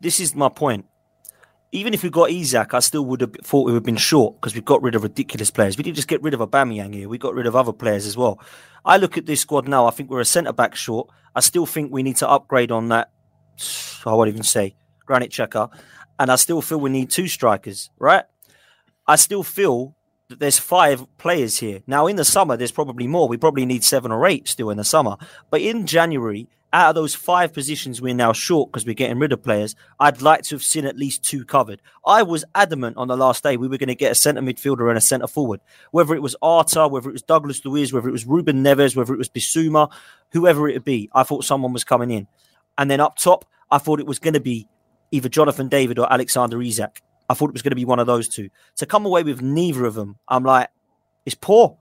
this is my point. Even if we got Isak, I still would have thought we would have been short because we got rid of ridiculous players. We didn't just get rid of Aubameyang here; we got rid of other players as well. I look at this squad now. I think we're a centre back short. I still think we need to upgrade on that. I won't even say Granit Xhaka, and I still feel we need two strikers. Right? I still feel that there's five players here. Now, in the summer, there's probably more. We probably need seven or eight still in the summer. But in January, out of those five positions we're now short because we're getting rid of players, I'd like to have seen at least two covered. I was adamant on the last day we were going to get a centre midfielder and a centre forward. Whether it was Arthur, whether it was Douglas Luiz, whether it was Ruben Neves, whether it was Bissouma, whoever it would be, I thought someone was coming in. And then up top, I thought it was going to be either Jonathan David or Alexander Isak. I thought it was going to be one of those two. To come away with neither of them, I'm like, it's poor.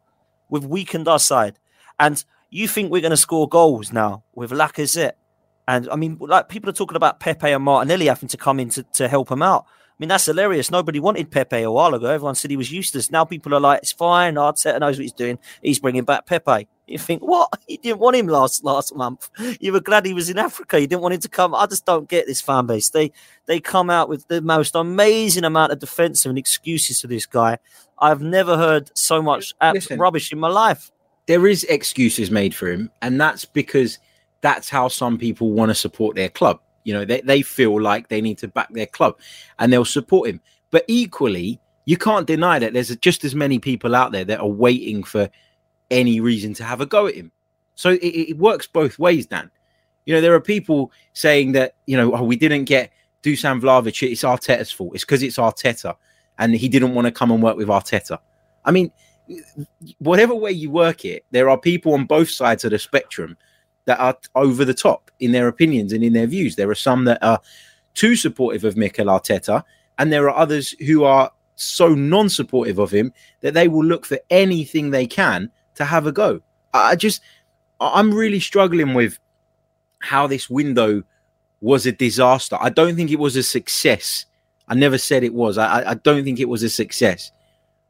We've weakened our side. And you think we're going to score goals now with Lacazette? And I mean, like people are talking about Pepe and Martinelli having to come in to, to help him out. I mean, that's hilarious. Nobody wanted Pepe a while ago. Everyone said he was useless. Now people are like, it's fine. Arteta knows what he's doing. He's bringing back Pepe. You think, what? [LAUGHS] You didn't want him last last month. You were glad he was in Africa. You didn't want him to come. I just don't get this fan base. They they come out with the most amazing amount of defensive and excuses to this guy. I've never heard so much Listen, rubbish in my life. There is excuses made for him, and that's because that's how some people want to support their club. You know, they, they feel like they need to back their club and they'll support him. But equally, you can't deny that there's just as many people out there that are waiting for any reason to have a go at him. So it, it works both ways, Dan. You know, there are people saying that, you know, oh, we didn't get Dusan Vlahovic, it's Arteta's fault. It's because it's Arteta and he didn't want to come and work with Arteta. I mean, whatever way you work it, there are people on both sides of the spectrum that are over the top in their opinions and in their views. There are some that are too supportive of Mikel Arteta, and there are others who are so non supportive of him that they will look for anything they can to have a go. I just, I'm really struggling with how this window was a disaster. I don't think it was a success. I never said it was. I, I don't think it was a success.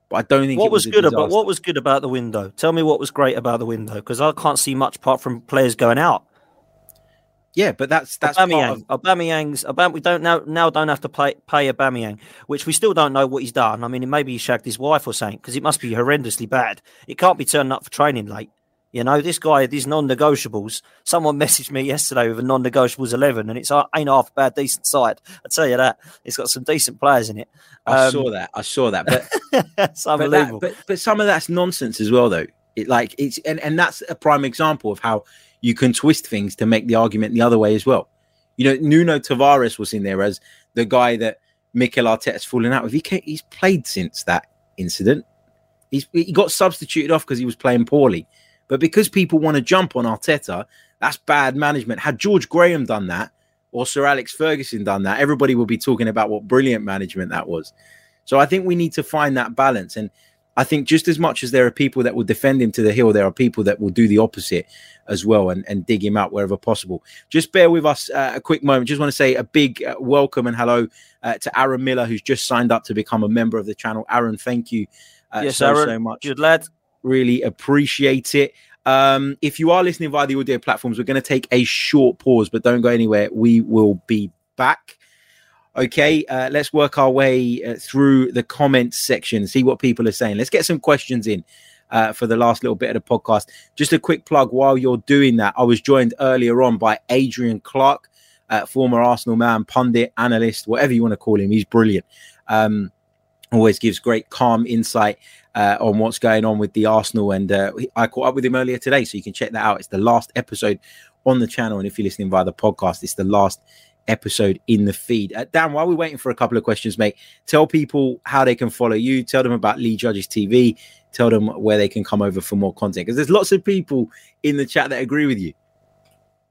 But I don't think what was, was good about what was good about the window. Tell me what was great about the window because I can't see much apart from players going out. Yeah, but that's that's Aubameyang. Of... Aubameyang's Aubame- we don't now now don't have to pay pay Aubameyang, which we still don't know what he's done. I mean, maybe he shagged his wife or something because it must be horrendously bad. It can't be turning up for training late. You know, this guy, these non-negotiables. Someone [LAUGHS] messaged me yesterday with a non-negotiables eleven, and it's uh, ain't half a bad, decent side. I tell you that it's got some decent players in it. Um, I saw that. I saw that. But [LAUGHS] it's unbelievable. But, that, but, but some of that's nonsense as well, though. It like it's and, and that's a prime example of how you can twist things to make the argument the other way as well. You know, Nuno Tavares was in there as the guy that Mikel Arteta's fallen out with. He he's played since that incident. He's he got substituted off because he was playing poorly. But because people want to jump on Arteta, that's bad management. Had George Graham done that or Sir Alex Ferguson done that, everybody would be talking about what brilliant management that was. So I think we need to find that balance. And I think just as much as there are people that will defend him to the hill, there are people that will do the opposite as well and, and dig him out wherever possible. Just bear with us uh, a quick moment. Just want to say a big uh, welcome and hello uh, to Aaron Miller, who's just signed up to become a member of the channel. Aaron, thank you uh, yes, so, Aaron, so much. Good lad. Really appreciate it. Um, if you are listening via the audio platforms, we're going to take a short pause, but don't go anywhere. We will be back. Okay, uh, let's work our way uh, through the comments section, see what people are saying. Let's get some questions in uh, for the last little bit of the podcast. Just a quick plug while you're doing that, I was joined earlier on by Adrian Clarke, uh, former Arsenal man, pundit, analyst, whatever you want to call him. He's brilliant. Um, always gives great, calm insight uh, on what's going on with the Arsenal. And uh, I caught up with him earlier today, so you can check that out. It's the last episode on the channel. And if you're listening via the podcast, it's the last episode in the feed. Uh, Dan, while we're waiting for a couple of questions, mate, tell people how they can follow you. Tell them about Lee Judges TV. Tell them where they can come over for more content because there's lots of people in the chat that agree with you.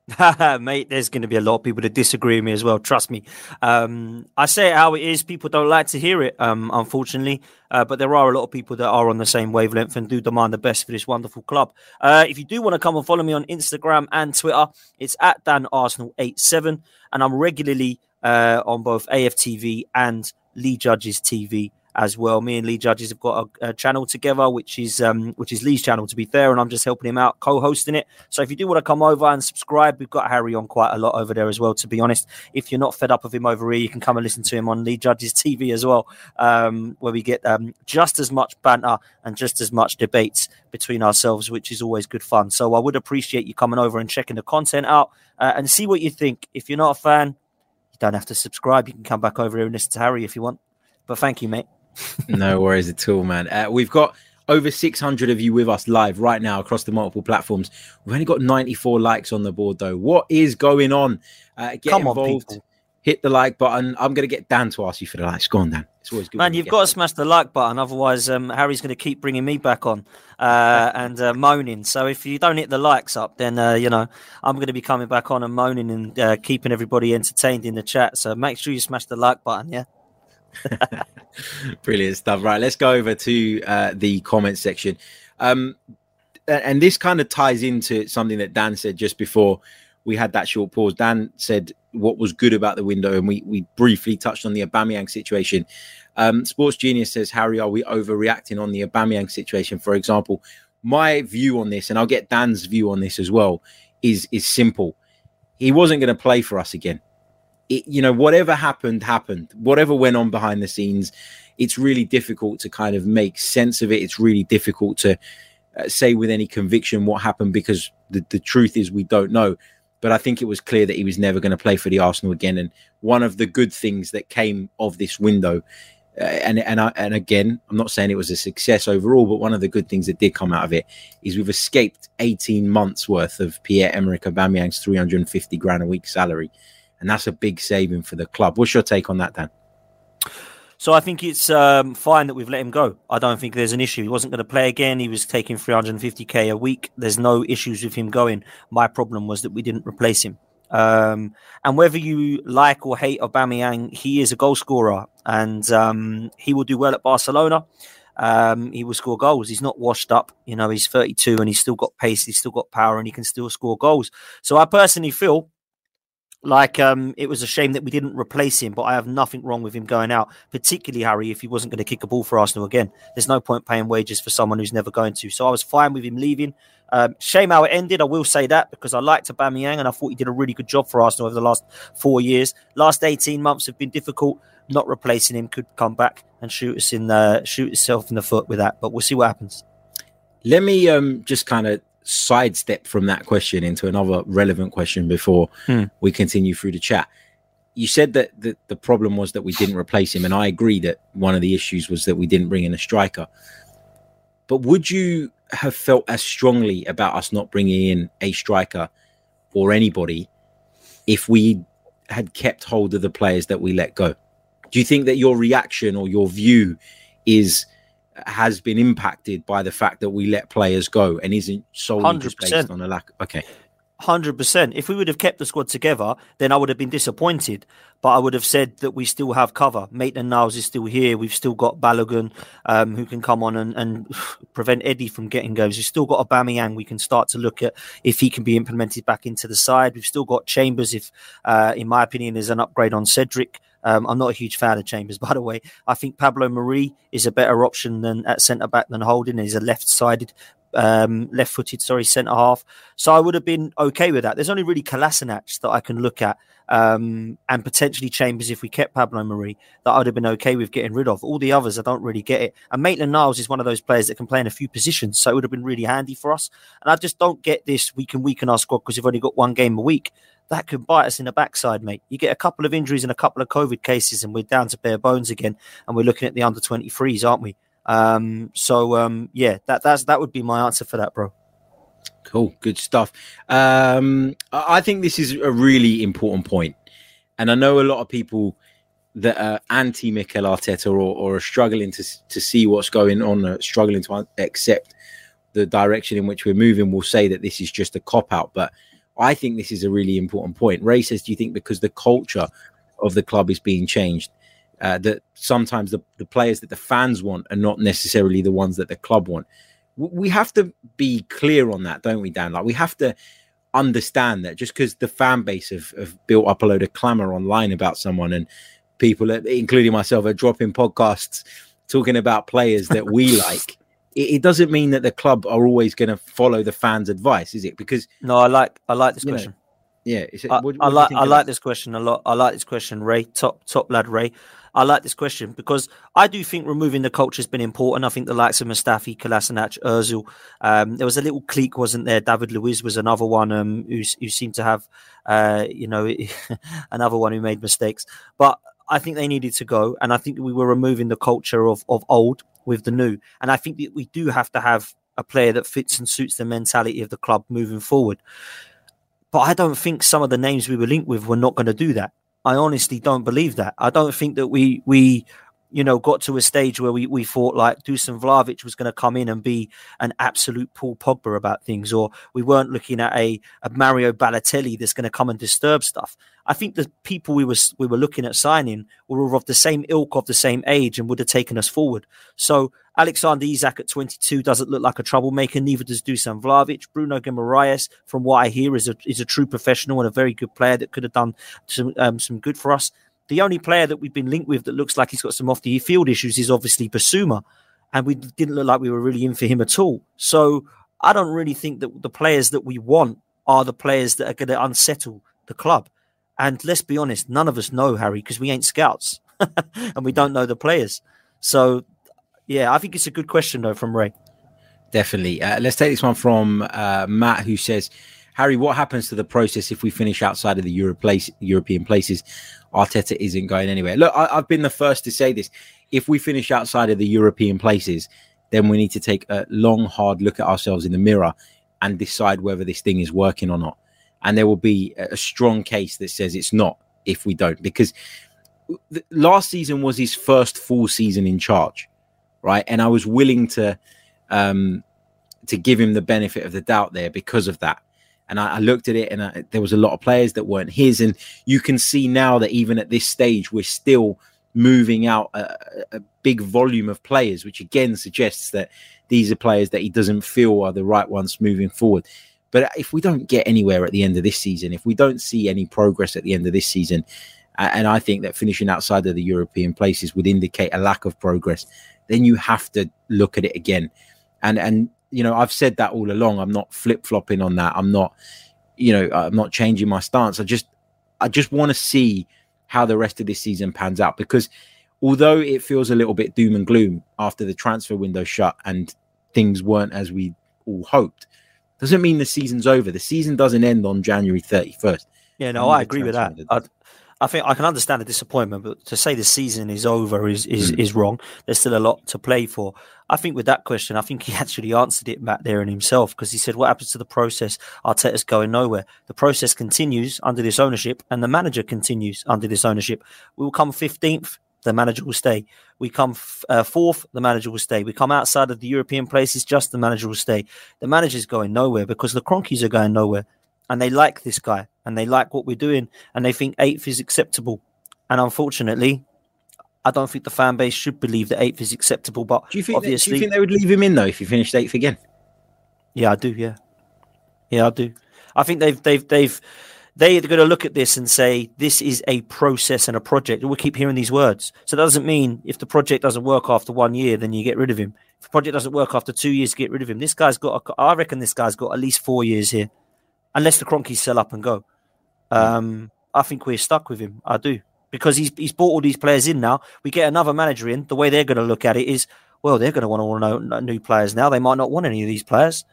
[LAUGHS] Mate, there's going to be a lot of people that disagree with me as well. Trust me. Um, I say it how it is. People don't like to hear it, um, unfortunately. Uh, but there are a lot of people that are on the same wavelength and do demand the best for this wonderful club. Uh, if you do want to come and follow me on Instagram and Twitter, it's at Dan Arsenal 87 and I'm regularly uh, on both AFTV and Lee Judges TV as well. Me and Lee Judges have got a, a channel together, which is um, which is Lee's channel to be fair, and I'm just helping him out, co-hosting it. So if you do want to come over and subscribe, we've got Harry on quite a lot over there as well. To be honest, if you're not fed up of him over here, you can come and listen to him on Lee Judges TV as well, um, where we get um, just as much banter and just as much debates between ourselves, which is always good fun. So I would appreciate you coming over and checking the content out uh, and see what you think. If you're not a fan, you don't have to subscribe. You can come back over here and listen to Harry if you want. But thank you, mate no worries at all, man. Uh, we've got over 600 of you with us live right now across the multiple platforms. We've only got 94 likes on the board, though. What is going on? Uh, get Come involved. On, hit the like button. I'm going to get Dan to ask you for the likes. Go on, Dan. It's always good. Man, you've got to smash the like button. Otherwise, um, Harry's going to keep bringing me back on uh, [LAUGHS] and uh, moaning. So if you don't hit the likes up, then, uh, you know, I'm going to be coming back on and moaning and uh, keeping everybody entertained in the chat. So make sure you smash the like button, yeah? [LAUGHS] Brilliant stuff. Right, let's go over to uh, the comment section. Um, and this kind of ties into something that Dan said just before we had that short pause. Dan said what was good about the window, and we we briefly touched on the Aubameyang situation. Um, Sports Genius says, Harry, are we overreacting on the Aubameyang situation? For example, my view on this, and I'll get Dan's view on this as well, is is simple. He wasn't going to play for us again it, you know, whatever happened, happened. Whatever went on behind the scenes, it's really difficult to kind of make sense of it. It's really difficult to uh, say with any conviction what happened because the, the truth is we don't know. But I think it was clear that he was never going to play for the Arsenal again. And one of the good things that came of this window, uh, and and I, and again, I'm not saying it was a success overall, but one of the good things that did come out of it is we've escaped 18 months worth of Pierre Emerick Aubameyang's 350 grand a week salary and that's a big saving for the club. What's your take on that, Dan? So I think it's um, fine that we've let him go. I don't think there's an issue. He wasn't going to play again. He was taking 350k a week. There's no issues with him going. My problem was that we didn't replace him. Um, and whether you like or hate Aubameyang, he is a goal scorer, and um, he will do well at Barcelona. Um, he will score goals. He's not washed up. You know, he's 32 and he's still got pace. He's still got power, and he can still score goals. So I personally feel like um, it was a shame that we didn't replace him, but I have nothing wrong with him going out, particularly Harry, if he wasn't going to kick a ball for Arsenal again. There's no point paying wages for someone who's never going to. So I was fine with him leaving. Um, shame how it ended. I will say that because I liked Aubameyang and I thought he did a really good job for Arsenal over the last four years. Last 18 months have been difficult. Not replacing him could come back and shoot us in the shoot itself in the foot with that. But we'll see what happens. Let me um, just kind of sidestep from that question into another relevant question before hmm. we continue through the chat. You said that the, the problem was that we didn't replace him, and I agree that one of the issues was that we didn't bring in a striker. But would you have felt as strongly about us not bringing in a striker or anybody if we had kept hold of the players that we let go? Do you think that your reaction or your view is has been impacted by the fact that we let players go and isn't solely 100%. based on a lack. Okay. Hundred percent. If we would have kept the squad together, then I would have been disappointed. But I would have said that we still have cover. Maitland Niles is still here. We've still got Balogun, um, who can come on and, and prevent Eddie from getting goals. We've still got Aubameyang. We can start to look at if he can be implemented back into the side. We've still got Chambers. If, uh, in my opinion, is an upgrade on Cedric. Um, I'm not a huge fan of Chambers, [LAUGHS] by the way. I think Pablo Marí is a better option than at centre back than Holding. He's a left-sided, um, left-footed, sorry, centre half. So I would have been okay with that. There's only really Kolasinac that I can look at, um, and potentially Chambers if we kept Pablo Marí that I'd have been okay with getting rid of. All the others, I don't really get it. And Maitland Niles is one of those players that can play in a few positions, so it would have been really handy for us. And I just don't get this. We can weaken our squad because we've only got one game a week that could bite us in the backside, mate. You get a couple of injuries and a couple of COVID cases, and we're down to bare bones again, and we're looking at the under 23s, aren't we? Um, so um, yeah, that that's that would be my answer for that, bro. Cool, good stuff. Um, I think this is a really important point, and I know a lot of people that are anti Mikel Arteta or, or, are struggling to to see what's going on, struggling to accept the direction in which we're moving, will say that this is just a cop out, but I think this is a really important point. Ray says, Do you think because the culture of the club is being changed, uh, that sometimes the, the players that the fans want are not necessarily the ones that the club want? We have to be clear on that, don't we, Dan? Like, we have to understand that just because the fan base have, have built up a load of clamor online about someone and people, including myself, are dropping podcasts talking about players that we [LAUGHS] like. It, it, doesn't mean that the club are always going to follow the fans' advice, is it? Because no, I like I like this question. Know, yeah, it, I, what, what I like I like this question a lot. I like this question, Ray. Top top lad, Ray. I like this question because I do think removing the culture has been important. I think the likes of Mustafi, Kolasinac, Özil. Um, there was a little clique, wasn't there? David Luiz was another one um, who, who seemed to have, uh, you know, [LAUGHS] another one who made mistakes. But I think they needed to go, and I think we were removing the culture of of old with the new. And I think that we do have to have a player that fits and suits the mentality of the club moving forward. But I don't think some of the names we were linked with were not going to do that. I honestly don't believe that. I don't think that we we you know got to a stage where we we thought like Dusan Vlahovic was going to come in and be an absolute Paul Pogba about things, or we weren't looking at a, a Mario Balotelli that's going to come and disturb stuff. I think the people we were we were looking at signing were all of the same ilk, of the same age, and would have taken us forward. So Alexander Isak at 22 doesn't look like a troublemaker. Neither does Dusan Vlahovic. Bruno Guimaraes, from what I hear, is a is a true professional and a very good player that could have done some um, some good for us. The only player that we've been linked with that looks like he's got some off the field issues is obviously Bissouma, and we didn't look like we were really in for him at all. So I don't really think that the players that we want are the players that are going to unsettle the club. And let's be honest, none of us know Harry because we ain't scouts [LAUGHS] and we don't know the players. So yeah, I think it's a good question though from Ray. Definitely. Uh, let's take this one from uh, Matt, who says, "Harry, what happens to the process if we finish outside of the Euro place, European places? Arteta isn't going anywhere." Look, I, I've been the first to say this. If we finish outside of the European places, then we need to take a long, hard look at ourselves in the mirror and decide whether this thing is working or not. And there will be a strong case that says it's not if we don't, because last season was his first full season in charge right? And I was willing to um, to give him the benefit of the doubt there because of that. And I, I looked at it, and I, there was a lot of players that weren't his. And you can see now that even at this stage, we're still moving out a, a big volume of players, which again suggests that these are players that he doesn't feel are the right ones moving forward. But if we don't get anywhere at the end of this season, if we don't see any progress at the end of this season, and I think that finishing outside of the European places would indicate a lack of progress, then you have to look at it again. And and you know, I've said that all along. I'm not flip flopping on that. I'm not, you know, I'm not changing my stance. I just I just want to see how the rest of this season pans out because although it feels a little bit doom and gloom after the transfer window shut and things weren't as we all hoped, doesn't mean the season's over. The season doesn't end on January 31st. Yeah, no, I agree with that. I think I can understand the disappointment, but to say the season is over is is, mm. is wrong. There's still a lot to play for. I think with that question, I think he [LAUGHS] actually answered it back there in himself because he said, "What happens to the process? Arteta's going nowhere. The process continues under this ownership, and the manager continues under this ownership. We will come 15th. The manager will stay. We come f- uh, fourth. The manager will stay. We come outside of the European places. Just the manager will stay. The manager's going nowhere because the Kroenkes are going nowhere and they like this guy and they like what we're doing and they think eighth is acceptable. And unfortunately, I don't think the fan base should believe that eighth is acceptable. But do you think, obviously, do you think they would leave him in though if he finished eighth again? Yeah, I do. Yeah, yeah, I do. I think they've they've they've they're going to look at this and say this is a process and a project. We keep hearing these words, so that doesn't mean if the project doesn't work after one year, then you get rid of him. If the project doesn't work after two years, get rid of him. This guy's got, a, I reckon, this guy's got at least four years here unless the Kroenkes sell up and go. Um, I think we're stuck with him. I do because he's he's brought all these players in now. We get another manager in. The way they're going to look at it is, well, they're going to want to know new players now. They might not want any of these players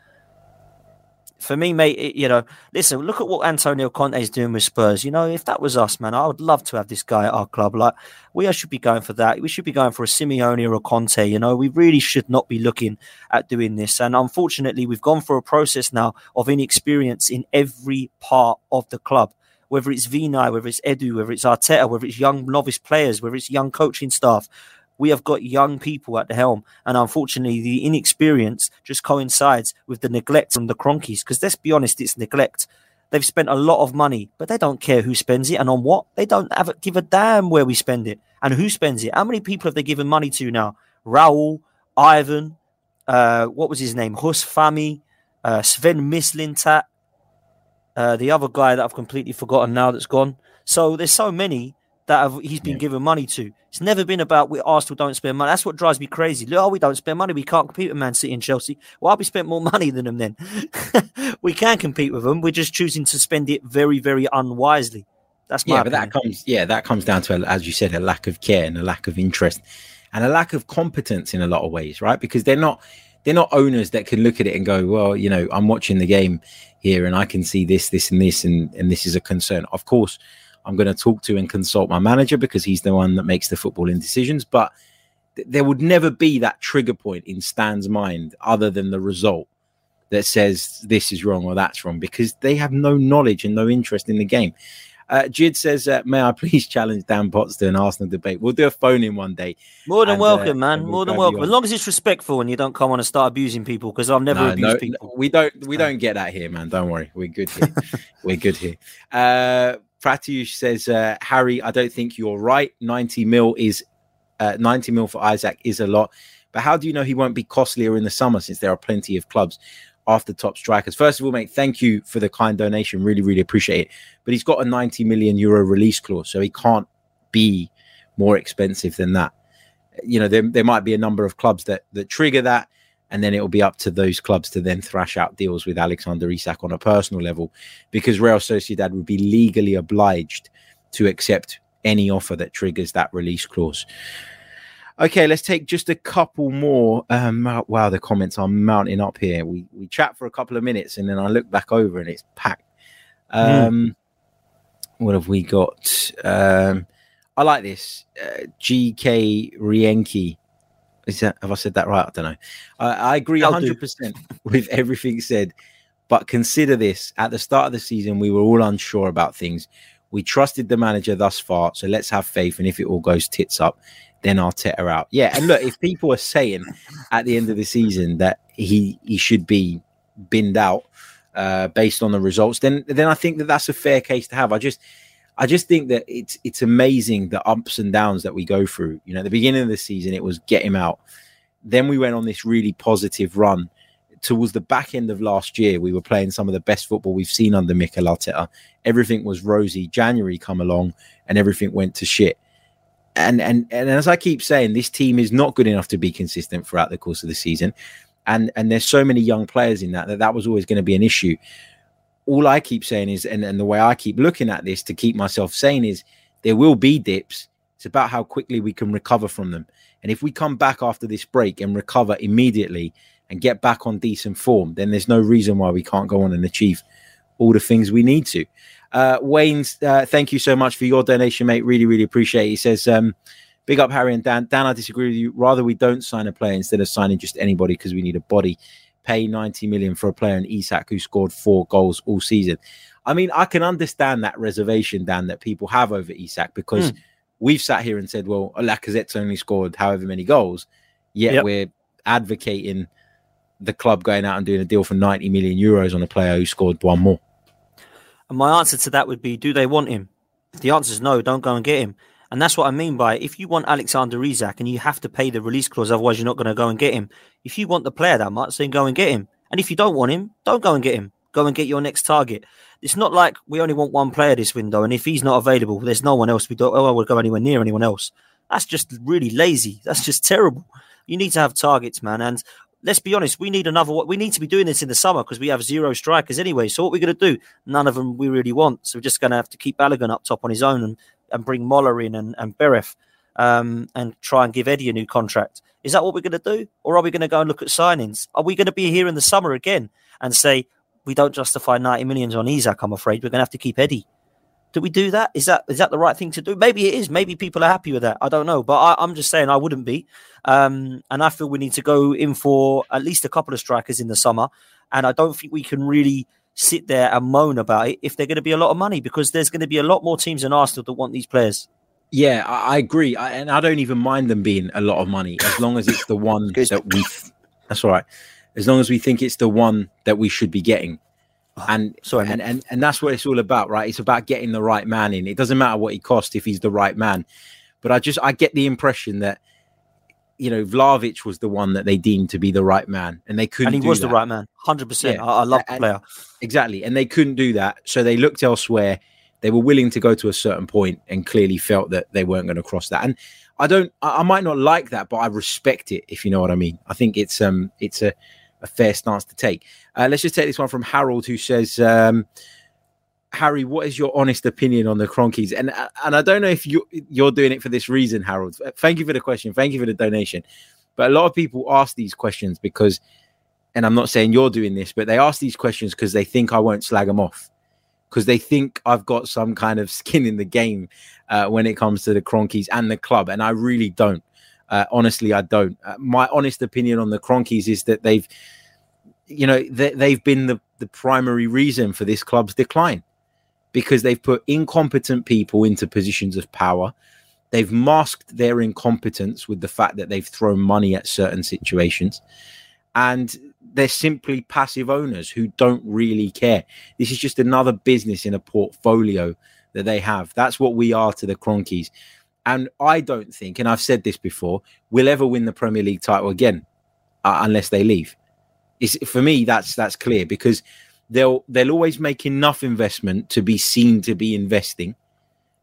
for me, mate, it, you know, listen, look at what Antonio Conte is doing with Spurs. You know, if that was us, man, I would love to have this guy at our club. Like, we should be going for that. We should be going for a Simeone or a Conte. You know, we really should not be looking at doing this. And unfortunately, we've gone through a process now of inexperience in every part of the club. Whether it's Vinai, whether it's Edu, whether it's Arteta, whether it's young novice players, whether it's young coaching staff, we have got young people at the helm, and unfortunately, the inexperience just coincides with the neglect from the Kroenkes. Because let's be honest, it's neglect. They've spent a lot of money, but they don't care who spends it and on what. They don't give a damn where we spend it and who spends it. How many people have they given money to now? Raul, Ivan, uh, what was his name? Huss Fahmy, uh, Sven Mislintat. Uh, the other guy that I've completely forgotten now that's gone. So there's so many that have, he's been Yeah. given money to. It's never been about we Arsenal don't spend money. That's what drives me crazy. Oh, we don't spend money. We can't compete with Man City and Chelsea. Why we spent more [LAUGHS] money than them then? [LAUGHS] we can compete with them. We're just choosing to spend it very, very unwisely. That's my yeah, but that comes yeah that comes down to as you said a lack of care and a lack of interest and a lack of competence in a lot of ways, right? Because they're not they're not owners that can look at it and go, well, you know, I'm watching the game here and I can see this, this, and this, and and this is a concern. Of course, I'm going to talk to and consult my manager because he's the one that makes the footballing decisions, but th- there would never be that trigger point in Stan's mind other than the result that says this is wrong or that's wrong because they have no knowledge and no interest in the game. Uh, Jid says, uh, "May I please challenge Dan Potts to an Arsenal debate? We'll do a phone in one day." More than and, uh, welcome, man. we'll More than welcome. As long as it's respectful and you don't come on and start abusing people, because I've never No, abused no, people. no, we don't. We don't get that here, man. Don't worry. We're good [LAUGHS] here. We're good here. Pratyush says, uh, "Harry, I don't think you're right. Ninety mil is uh, ninety mil for Isak is a lot, but how do you know he won't be costlier in the summer since there are plenty of clubs after top strikers? First of all, mate, thank you for the kind donation. Really, really appreciate it. But he's got a ninety million euro release clause, so he can't be more expensive than that. You know, there, there might be a number of clubs that that trigger that, and then it will be up to those clubs to then thrash out deals with Alexander Isak on a personal level, because Real Sociedad would be legally obliged to accept any offer that triggers that release clause. Okay, let's take just a couple more. Um, wow, the comments are mounting up here. We we chat for a couple of minutes, and then I look back over and it's packed. Um, What have we got? Um, I like this. Uh, GK Rienki. Is that have I said that right? I don't know. I, I agree hundred percent [LAUGHS] with everything said. But consider this: at the start of the season, we were all unsure about things. We trusted the manager thus far, so let's have faith. And if it all goes tits up, then Arteta out. Yeah, and look, if people are saying at the end of the season that he he should be binned out uh, based on the results, then then I think that that's a fair case to have. I just I just think that it's it's amazing the ups and downs that we go through. You know, at the beginning of the season, it was get him out. Then we went on this really positive run. Towards the back end of last year, we were playing some of the best football we've seen under Mikel Arteta. Everything was rosy. January come along, and everything went to shit. And and and as I keep saying, this team is not good enough to be consistent throughout the course of the season. And and there's so many young players in that that that was always going to be an issue all I keep saying is, and, and the way I keep looking at this to keep myself sane is there will be dips. It's about how quickly we can recover from them. And if we come back after this break and recover immediately and get back on decent form, then there's no reason why we can't go on and achieve all the things we need to. Uh, Wayne's, uh, thank you so much for your donation, mate. Really, really appreciate it. He says, um, big up Harry and Dan. Dan, I disagree with you. Rather, we don't sign a player instead of signing just anybody because we need a body pay 90 million for a player in Isak who scored four goals all season. I mean, I can understand that reservation, Dan, that people have over Isak because hmm. we've sat here and said, well, Lacazette's only scored however many goals, yet Yep. we're advocating the club going out and doing a deal for 90 million euros on a player who scored one more. And my answer to that would be, do they want him? If the answer is no, don't go and get him. And that's what I mean by if you want Alexander Isak and you have to pay the release clause, otherwise you're not going to go and get him. If you want the player that much, then go and get him. And if you don't want him, don't go and get him. Go and get your next target. It's not like we only want one player this window, and if he's not available, there's no one else. We don't. Oh, I would go anywhere near anyone else. That's just really lazy. That's just terrible. You need to have targets, man. And let's be honest, we need another. We need to be doing this in the summer because we have zero strikers anyway. So what we're going to do? None of them we really want. So we're just going to have to keep Balogun up top on his own and, and bring Moller in and and Beref, um, and try and give Eddie a new contract. Is that what we're going to do, or are we going to go and look at signings? Are we going to be here in the summer again and say we don't justify ninety millions on Isak? I'm afraid we're going to have to keep Eddie. Do we do that? Is that is that the right thing to do? Maybe it is. Maybe people are happy with that. I don't know, but I, I'm just saying I wouldn't be. Um, and I feel we need to go in for at least a couple of strikers in the summer. And I don't think we can really sit there and moan about it if they're going to be a lot of money because there's going to be a lot more teams in Arsenal that want these players. Yeah, I, I agree, I, and I don't even mind them being a lot of money as long as it's the [LAUGHS] one that we. That's all right. As long as we think it's the one that we should be getting, oh, and Sorry, and and and that's what it's all about, right? It's about getting the right man in. It doesn't matter what he costs if he's the right man. But I just I get the impression that you know, Vlahovic was the one that they deemed to be the right man, and they couldn't. And he was that. the right man, hundred yeah. percent. I, I love the player exactly, and they couldn't do that, so they looked elsewhere. They were willing to go to a certain point, and clearly felt that they weren't going to cross that. And I don't, I, I might not like that, but I respect it, if you know what I mean. I think it's um, it's a, a fair stance to take. Uh, let's just take this one from Harold, who says. Um, Harry, what is your honest opinion on the Kroenkes? And and I don't know if you you're doing it for this reason, Harold. Thank you for the question. Thank you for the donation. But a lot of people ask these questions because, and I'm not saying you're doing this, but they ask these questions because they think I won't slag them off, because they think I've got some kind of [LAUGHS] skin in the game uh, when it comes to the Kroenkes and the club, and I really don't. Uh, honestly, I don't. Uh, my honest opinion on the Kroenkes is that they've, you know, they, they've been the the primary reason for this club's decline because they've put incompetent people into positions of power. They've masked their incompetence with the fact that they've thrown money at certain situations. And they're simply passive owners who don't really care. This is just another business in a portfolio that they have. That's what we are to the Kroenkes. And I don't think, and I've said this before, we'll ever win the Premier League title again uh, unless they leave. It's, for me, that's that's clear because they'll they'll always make enough investment to be seen to be investing,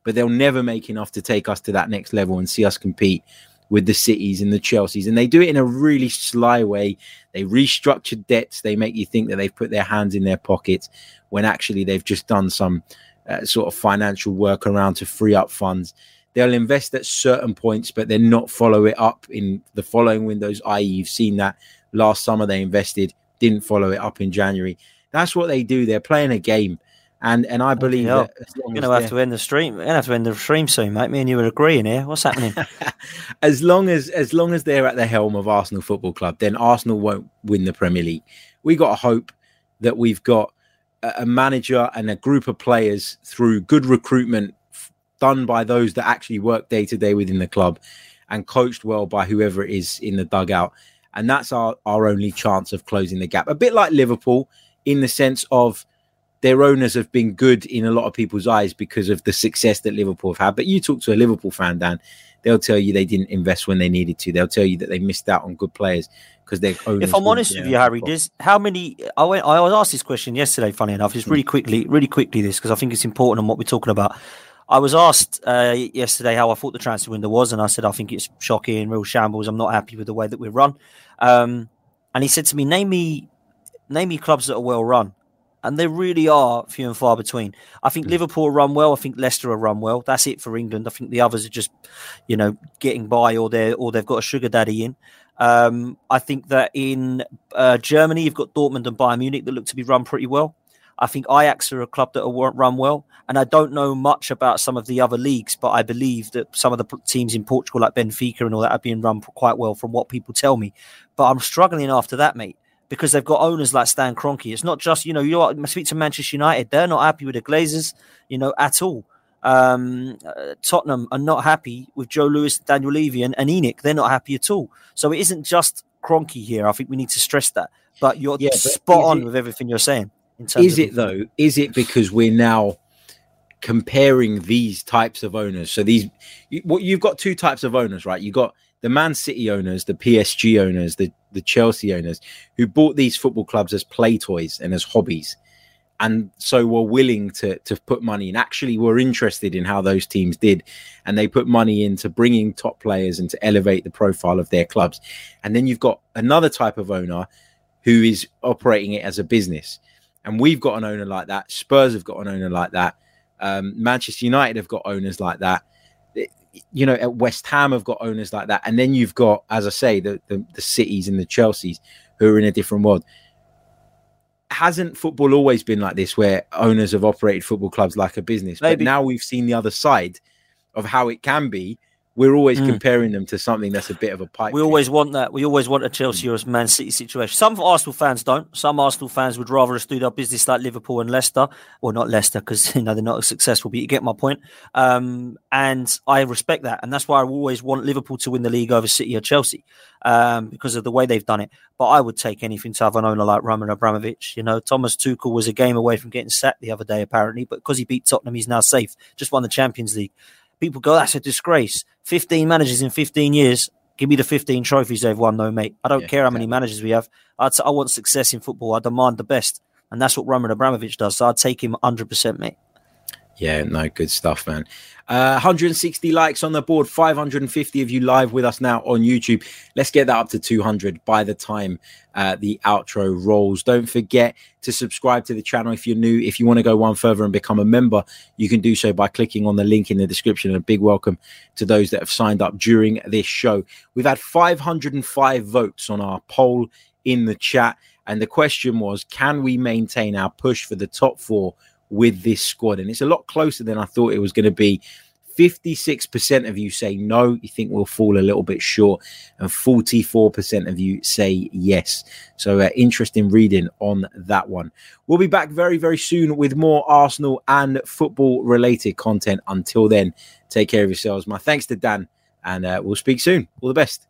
but they'll never make enough to take us to that next level and see us compete with the cities and the Chelseas. And they do it in a really sly way. They restructure debts. They make you think that they've put their hands in their pockets when actually they've just done some uh, sort of financial work around to free up funds. They'll invest at certain points, but then not follow it up in the following windows. I.e., you've seen that last summer they invested, didn't follow it up in January. That's what they do. They're playing a game. And and I believe that you're gonna have to end the stream. You're gonna have to end the stream soon, mate. Me and you are agreeing here. What's happening? [LAUGHS] as long as as long as they're at the helm of Arsenal Football Club, then Arsenal won't win the Premier League. We got to hope that we've got a, a manager and a group of players through good recruitment f- done by those that actually work day to day within the club and coached well by whoever it is in the dugout. And that's our, our only chance of closing the gap. A bit like Liverpool in the sense of their owners have been good in a lot of people's eyes because of the success that Liverpool have had. But you talk to a Liverpool fan, Dan, they'll tell you they didn't invest when they needed to. They'll tell you that they missed out on good players because they. If I'm honest with you, Harry, does how many? I went. I was asked this question yesterday. Funny enough, just really quickly, really quickly, this because I think it's important on what we're talking about. I was asked uh, yesterday how I thought the transfer window was, and I said I think it's shocking, real shambles. I'm not happy with the way that we run. Um, and he said to me, "Name me name me clubs that are well run. And they really are few and far between. I think mm. Liverpool run well. I think Leicester are run well. That's it for England. I think the others are just, you know, getting by or they or they've got a sugar daddy in. Um, I think that in uh, Germany you've got Dortmund and Bayern Munich that look to be run pretty well. I think Ajax are a club that are run well, and I don't know much about some of the other leagues, but I believe that some of the teams in Portugal, like Benfica and all that, are being run quite well from what people tell me. But I'm struggling after that, mate because they've got owners like Stan Kroenke. It's not just, you know, you know, speak to Manchester United, they're not happy with the Glazers, you know, at all. Um, uh, Tottenham are not happy with Joe Lewis, Daniel Levy, and, and ENIC. They're not happy at all. So it isn't just Kroenke here. I think we need to stress that. But you're yeah, but spot on it, with everything you're saying. is it, though? Is it because we're now comparing these types of owners? So these, you, what you've got two types of owners, right? You've got the Man City owners, the PSG owners, the, the Chelsea owners who bought these football clubs as play toys and as hobbies. And so were willing to, to put money and actually were interested in how those teams did. And they put money into bringing top players and to elevate the profile of their clubs. And then you've got another type of owner who is operating it as a business. And we've got an owner like that. Spurs have got an owner like that. Um, Manchester United have got owners like that you know, at West Ham have got owners like that, and then you've got, as I say, the the, the cities and the Chelseas who are in a different world. Hasn't football always been like this, where owners have operated football clubs like a business? Maybe. But now we've seen the other side of how it can be, we're always mm. comparing them to something that's a bit of a pipe. We always want that. We always want a Chelsea or a Man City situation. Some Arsenal fans don't. Some Arsenal fans would rather us do their business like Liverpool and Leicester, or not Leicester because [LAUGHS] you know they're not as successful. But you get my point. Um, and I respect that, and that's why I always want Liverpool to win the league over City or Chelsea um, because of the way they've done it. But I would take anything to have an owner like Roman Abramovich. You know, Thomas Tuchel was a game away from getting sacked the other day, apparently, but because he beat Tottenham, he's now safe. Just won the Champions League people go, that's a disgrace. 15 managers in 15 years Give me the 15 trophies they've won, though, mate. I don't Yeah, care how many managers we have. I'd, I want success in football. I demand the best. And that's what Roman Abramovich does. So I'd take him 100%, mate. Yeah, no, good stuff, man. Uh, 160 likes on the board, 550 of you live with us now on YouTube. Let's get that up to 200 by the time uh, the outro rolls. Don't forget to subscribe to the channel if you're new. If you want to go one further and become a member, you can do so by clicking on the link in the description. And a big welcome to those that have signed up during this show. We've had 505 votes on our poll in the chat. And the question was can we maintain our push for the top four with this squad? And it's a lot closer than I thought it was going to be. 56% of you say no, you think we'll fall a little bit short, and 44% of you say yes. So, uh, interesting reading on that one. We'll be back very, very soon with more Arsenal and football related content. Until then, take care of yourselves. My thanks to Dan, and uh, we'll speak soon. All the best.